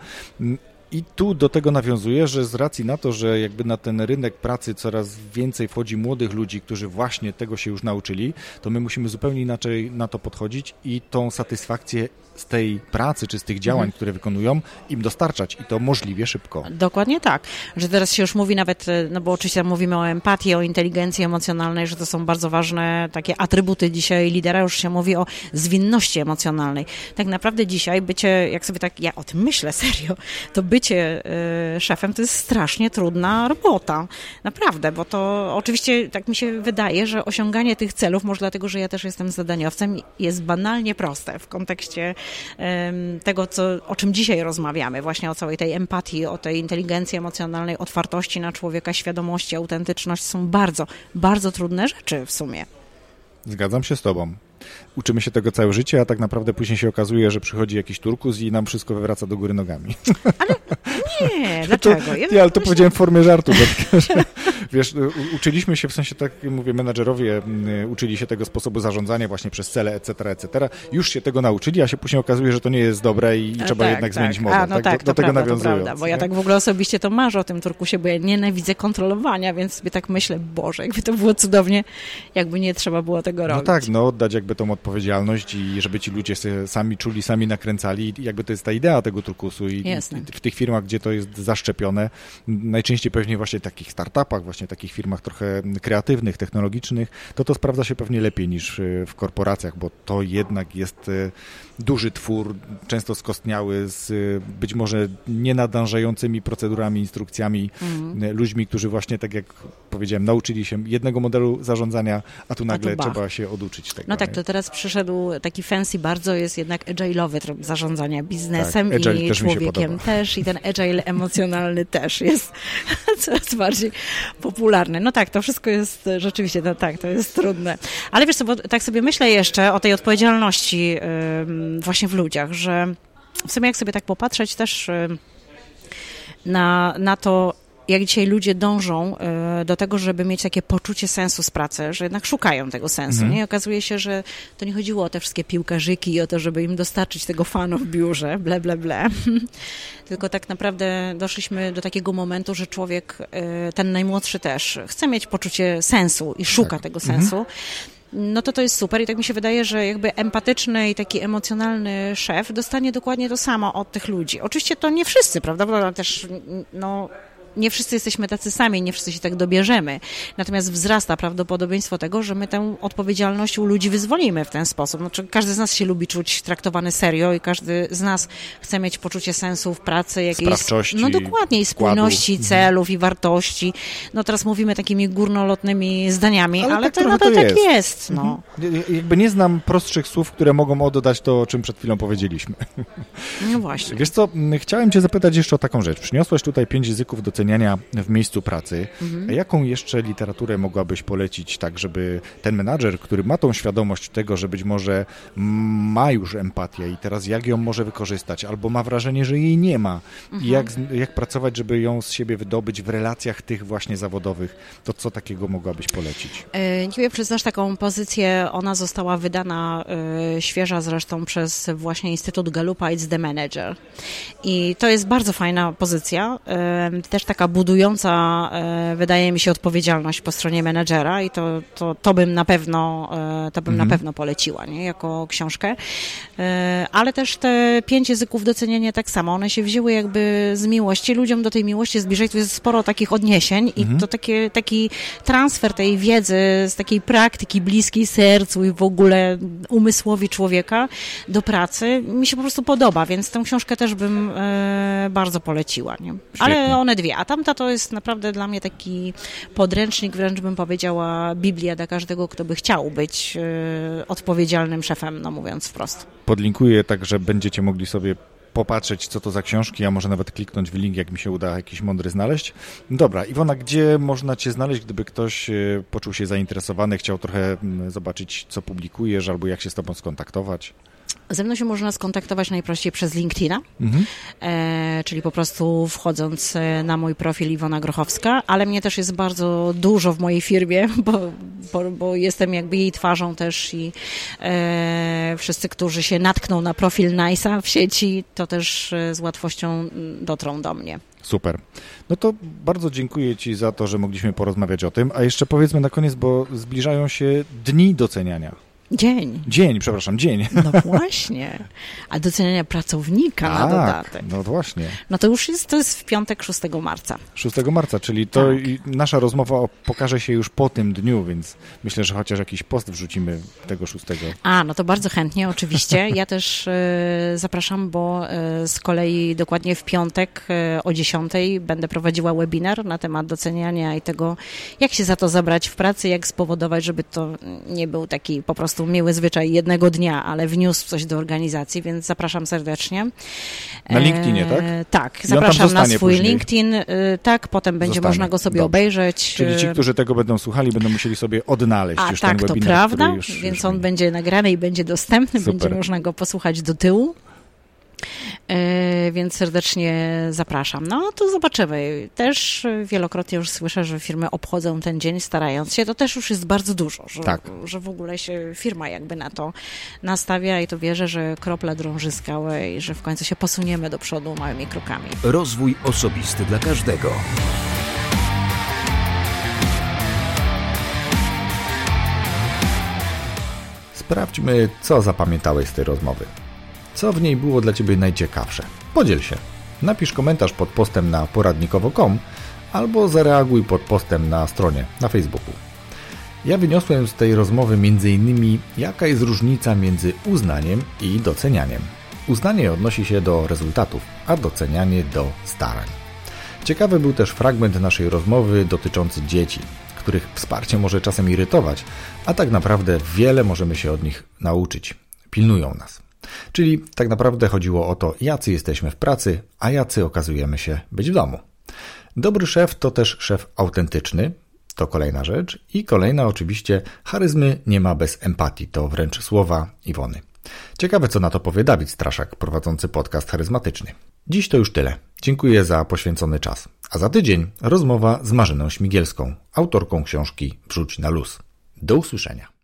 I tu do tego nawiązuję, że z racji na to, że jakby na ten rynek pracy coraz więcej wchodzi młodych ludzi, którzy właśnie tego się już nauczyli, to my musimy zupełnie inaczej na to podchodzić i tą satysfakcję z tej pracy czy z tych działań,
Mhm.
które wykonują, im dostarczać i to możliwie szybko.
Dokładnie tak, że teraz się już mówi nawet, e, no bo oczywiście mówimy o empatii, o inteligencji emocjonalnej, że to są bardzo ważne takie atrybuty dzisiaj lidera, już się mówi o zwinności emocjonalnej. Tak naprawdę dzisiaj bycie, jak sobie tak, ja o tym myślę serio, to bycie e, szefem to jest strasznie trudna robota. Naprawdę, bo to oczywiście tak mi się wydaje, że osiąganie tych celów, może dlatego, że ja też jestem zadaniowcem, jest banalnie proste w kontekście tego, co, o czym dzisiaj rozmawiamy, właśnie o całej tej empatii, o tej inteligencji emocjonalnej, otwartości na człowieka, świadomości, autentyczność są bardzo, bardzo trudne rzeczy w sumie.
Zgadzam się z tobą. Uczymy się tego całe życie, a tak naprawdę później się okazuje, że przychodzi jakiś turkus i nam wszystko wywraca do góry nogami.
Nie, dlaczego?
To,
Ja
nie, ale to
myślę-
powiedziałem w formie żartu, że wiesz, u- uczyliśmy się, w sensie tak mówię, menadżerowie mm, uczyli się tego sposobu zarządzania właśnie przez cele, etc., etc. Już się tego nauczyli, a się później okazuje, że to nie jest dobre i
A
trzeba
tak,
jednak
tak.
zmienić model.
A, no tak,
do,
to
do tego
prawda, to
nawiązując.
prawda, bo ja tak w ogóle osobiście to marzę o tym turkusie, bo ja nienawidzę kontrolowania, więc sobie tak myślę, Boże, jakby to było cudownie, jakby nie trzeba było tego
No
robić.
tak, no oddać jakby tą odpowiedzialność i żeby ci ludzie się sami czuli, sami nakręcali i jakby to jest ta idea tego turkusu i,
Jasne.
i w tych firmach, gdzie to jest zaszczepione, najczęściej pewnie właśnie w takich startupach, właśnie takich firmach trochę kreatywnych, technologicznych, to to sprawdza się pewnie lepiej niż y, w korporacjach, bo to jednak jest y, duży twór, często skostniały z y, być może nienadążającymi procedurami, instrukcjami,
Mhm.
y, ludźmi, którzy właśnie tak jak powiedziałem, nauczyli się jednego modelu zarządzania, a tu nagle
bach.
trzeba się oduczyć tego.
No tak,
nie?
to teraz przyszedł taki fancy bardzo, jest jednak agile'owy tryb zarządzania biznesem
Tak,
i
też
człowiekiem też i ten agile emocjonalny też jest coraz bardziej popularny. No tak, to wszystko jest rzeczywiście, no tak, to jest trudne. Ale wiesz co, bo tak sobie myślę jeszcze o tej odpowiedzialności ym, właśnie w ludziach, że w sumie jak sobie tak popatrzeć też ym, na, na to, jak dzisiaj ludzie dążą e, do tego, żeby mieć takie poczucie sensu z pracy, że jednak szukają tego sensu.
Mhm.
Nie? I okazuje się, że to nie chodziło o te wszystkie piłkarzyki i o to, żeby im dostarczyć tego fanu w biurze, ble, ble, ble. Tylko tak naprawdę doszliśmy do takiego momentu, że człowiek, e, ten najmłodszy też, chce mieć poczucie sensu i szuka
Tak.
tego sensu. No to to jest super i tak mi się wydaje, że jakby empatyczny i taki emocjonalny szef dostanie dokładnie to samo od tych ludzi. Oczywiście to nie wszyscy, prawda? Bo też, no, nie wszyscy jesteśmy tacy sami, nie wszyscy się tak dobierzemy. Natomiast wzrasta prawdopodobieństwo tego, że my tę odpowiedzialność u ludzi wyzwolimy w ten sposób. Znaczy, każdy z nas się lubi czuć traktowany serio i każdy z nas chce mieć poczucie sensu w pracy, jakiejś. No dokładnie, i spójności
wkładu.
celów i wartości. No teraz mówimy takimi górnolotnymi zdaniami, ale,
tak
to
to
tak
jest.
jest. no.
Ja- Jakby nie znam prostszych słów, które mogą oddać to, o czym przed chwilą powiedzieliśmy.
No właśnie.
Wiesz co, chciałem cię zapytać jeszcze o taką rzecz. Przyniosłaś tutaj pięć języków doceniania w miejscu pracy.
Mhm.
Jaką jeszcze literaturę mogłabyś polecić, tak żeby ten menadżer, który ma tą świadomość tego, że być może ma już empatię i teraz jak ją może wykorzystać, albo ma wrażenie, że jej nie ma i
Mhm.
jak, z- jak pracować, żeby ją z siebie wydobyć w relacjach tych właśnie zawodowych, to co takiego mogłabyś polecić?
E, Nie wiem, czy znasz taką pozycję, ona została wydana e, świeża zresztą przez właśnie Instytut Gallupa It's the Manager. I to jest bardzo fajna pozycja, e, też taka budująca, e, wydaje mi się, odpowiedzialność po stronie menedżera i to, to, to bym na pewno, e, to bym na pewno poleciła, nie, jako książkę. E, Ale też te pięć języków docenienia tak samo, one się wzięły jakby z miłości, ludziom do tej miłości zbliżej, tu jest sporo takich odniesień i to takie, taki transfer tej wiedzy z takiej praktyki bliskiej sercu i w ogóle umysłowi człowieka do pracy mi się po prostu podoba, więc tę książkę też bym bardzo poleciła. Nie? Ale one dwie, a tamta to jest naprawdę dla mnie taki podręcznik, wręcz bym powiedziała Biblia dla każdego, kto by chciał być e, odpowiedzialnym szefem, no mówiąc wprost.
Podlinkuję tak, że będziecie mogli sobie popatrzeć, co to za książki, a może nawet kliknąć w link, jak mi się uda jakiś mądry znaleźć. Dobra, Iwona, gdzie można Cię znaleźć, gdyby ktoś e, poczuł się zainteresowany, chciał trochę mm, zobaczyć, co publikujesz, albo jak się z Tobą skontaktować?
Ze mną się można skontaktować najprościej przez LinkedIna,
Mhm.
e, czyli po prostu wchodząc e, na mój profil Iwona Grochowska, ale mnie też jest bardzo dużo w mojej firmie, bo, bo, bo jestem jakby jej twarzą też i e, wszyscy, którzy się natkną na profil Nice'a w sieci, to też e, z łatwością mm, dotrą do mnie.
Super. No to bardzo dziękuję Ci za to, że mogliśmy porozmawiać o tym. A jeszcze powiedzmy na koniec, bo zbliżają się dni doceniania.
Dzień.
Dzień, przepraszam, dzień.
No właśnie. A doceniania pracownika na dodatek.
Tak, no właśnie.
No to już jest, to jest w piątek 6 marca.
6 marca, czyli to
Tak.
nasza rozmowa pokaże się już po tym dniu, więc myślę, że chociaż jakiś post wrzucimy tego 6.
A, no to bardzo chętnie, oczywiście. Ja też e, zapraszam, bo e, z kolei dokładnie w piątek e, o 10 będę prowadziła webinar na temat doceniania i tego, jak się za to zabrać w pracy, jak spowodować, żeby to nie był taki po prostu miły zwyczaj jednego dnia, ale wniósł coś do organizacji, więc zapraszam serdecznie.
Na LinkedInie, tak?
Tak, zapraszam na swój
później.
LinkedIn, e, tak, potem będzie
Zostanie.
można go sobie
Dobrze.
obejrzeć.
Czyli ci,
e,
którzy tego będą słuchali, będą musieli sobie odnaleźć
a
już
tak,
ten
to
webinar,
prawda,
który już,
więc
już
on
będzie.
będzie nagrany i będzie dostępny,
Super.
będzie można go posłuchać do tyłu. E, więc serdecznie zapraszam. No to zobaczymy. Też wielokrotnie już słyszę, że firmy obchodzą ten dzień starając się. To też już jest bardzo dużo, że,
Tak.
że w ogóle się firma jakby na to nastawia i to wierzę, że kropla drąży skałę i że w końcu się posuniemy do przodu małymi krokami.
Rozwój osobisty dla każdego.
Sprawdźmy, co zapamiętałeś z tej rozmowy. Co w niej było dla Ciebie najciekawsze? Podziel się. Napisz komentarz pod postem na poradnikowo.com albo zareaguj pod postem na stronie na Facebooku. Ja wyniosłem z tej rozmowy m.in. jaka jest różnica między uznaniem i docenianiem. Uznanie odnosi się do rezultatów, a docenianie do starań. Ciekawy był też fragment naszej rozmowy dotyczący dzieci, których wsparcie może czasem irytować, a tak naprawdę wiele możemy się od nich nauczyć. Pilnują nas. Czyli tak naprawdę chodziło o to, jacy jesteśmy w pracy, a jacy okazujemy się być w domu. Dobry szef to też szef autentyczny, to kolejna rzecz. I kolejna oczywiście, charyzmy nie ma bez empatii, to wręcz słowa Iwony. Ciekawe, co na to powie Dawid Straszak, prowadzący podcast charyzmatyczny. Dziś to już tyle. Dziękuję za poświęcony czas. A za tydzień rozmowa z Marzyną Śmigielską, autorką książki Wrzuć na luz. Do usłyszenia.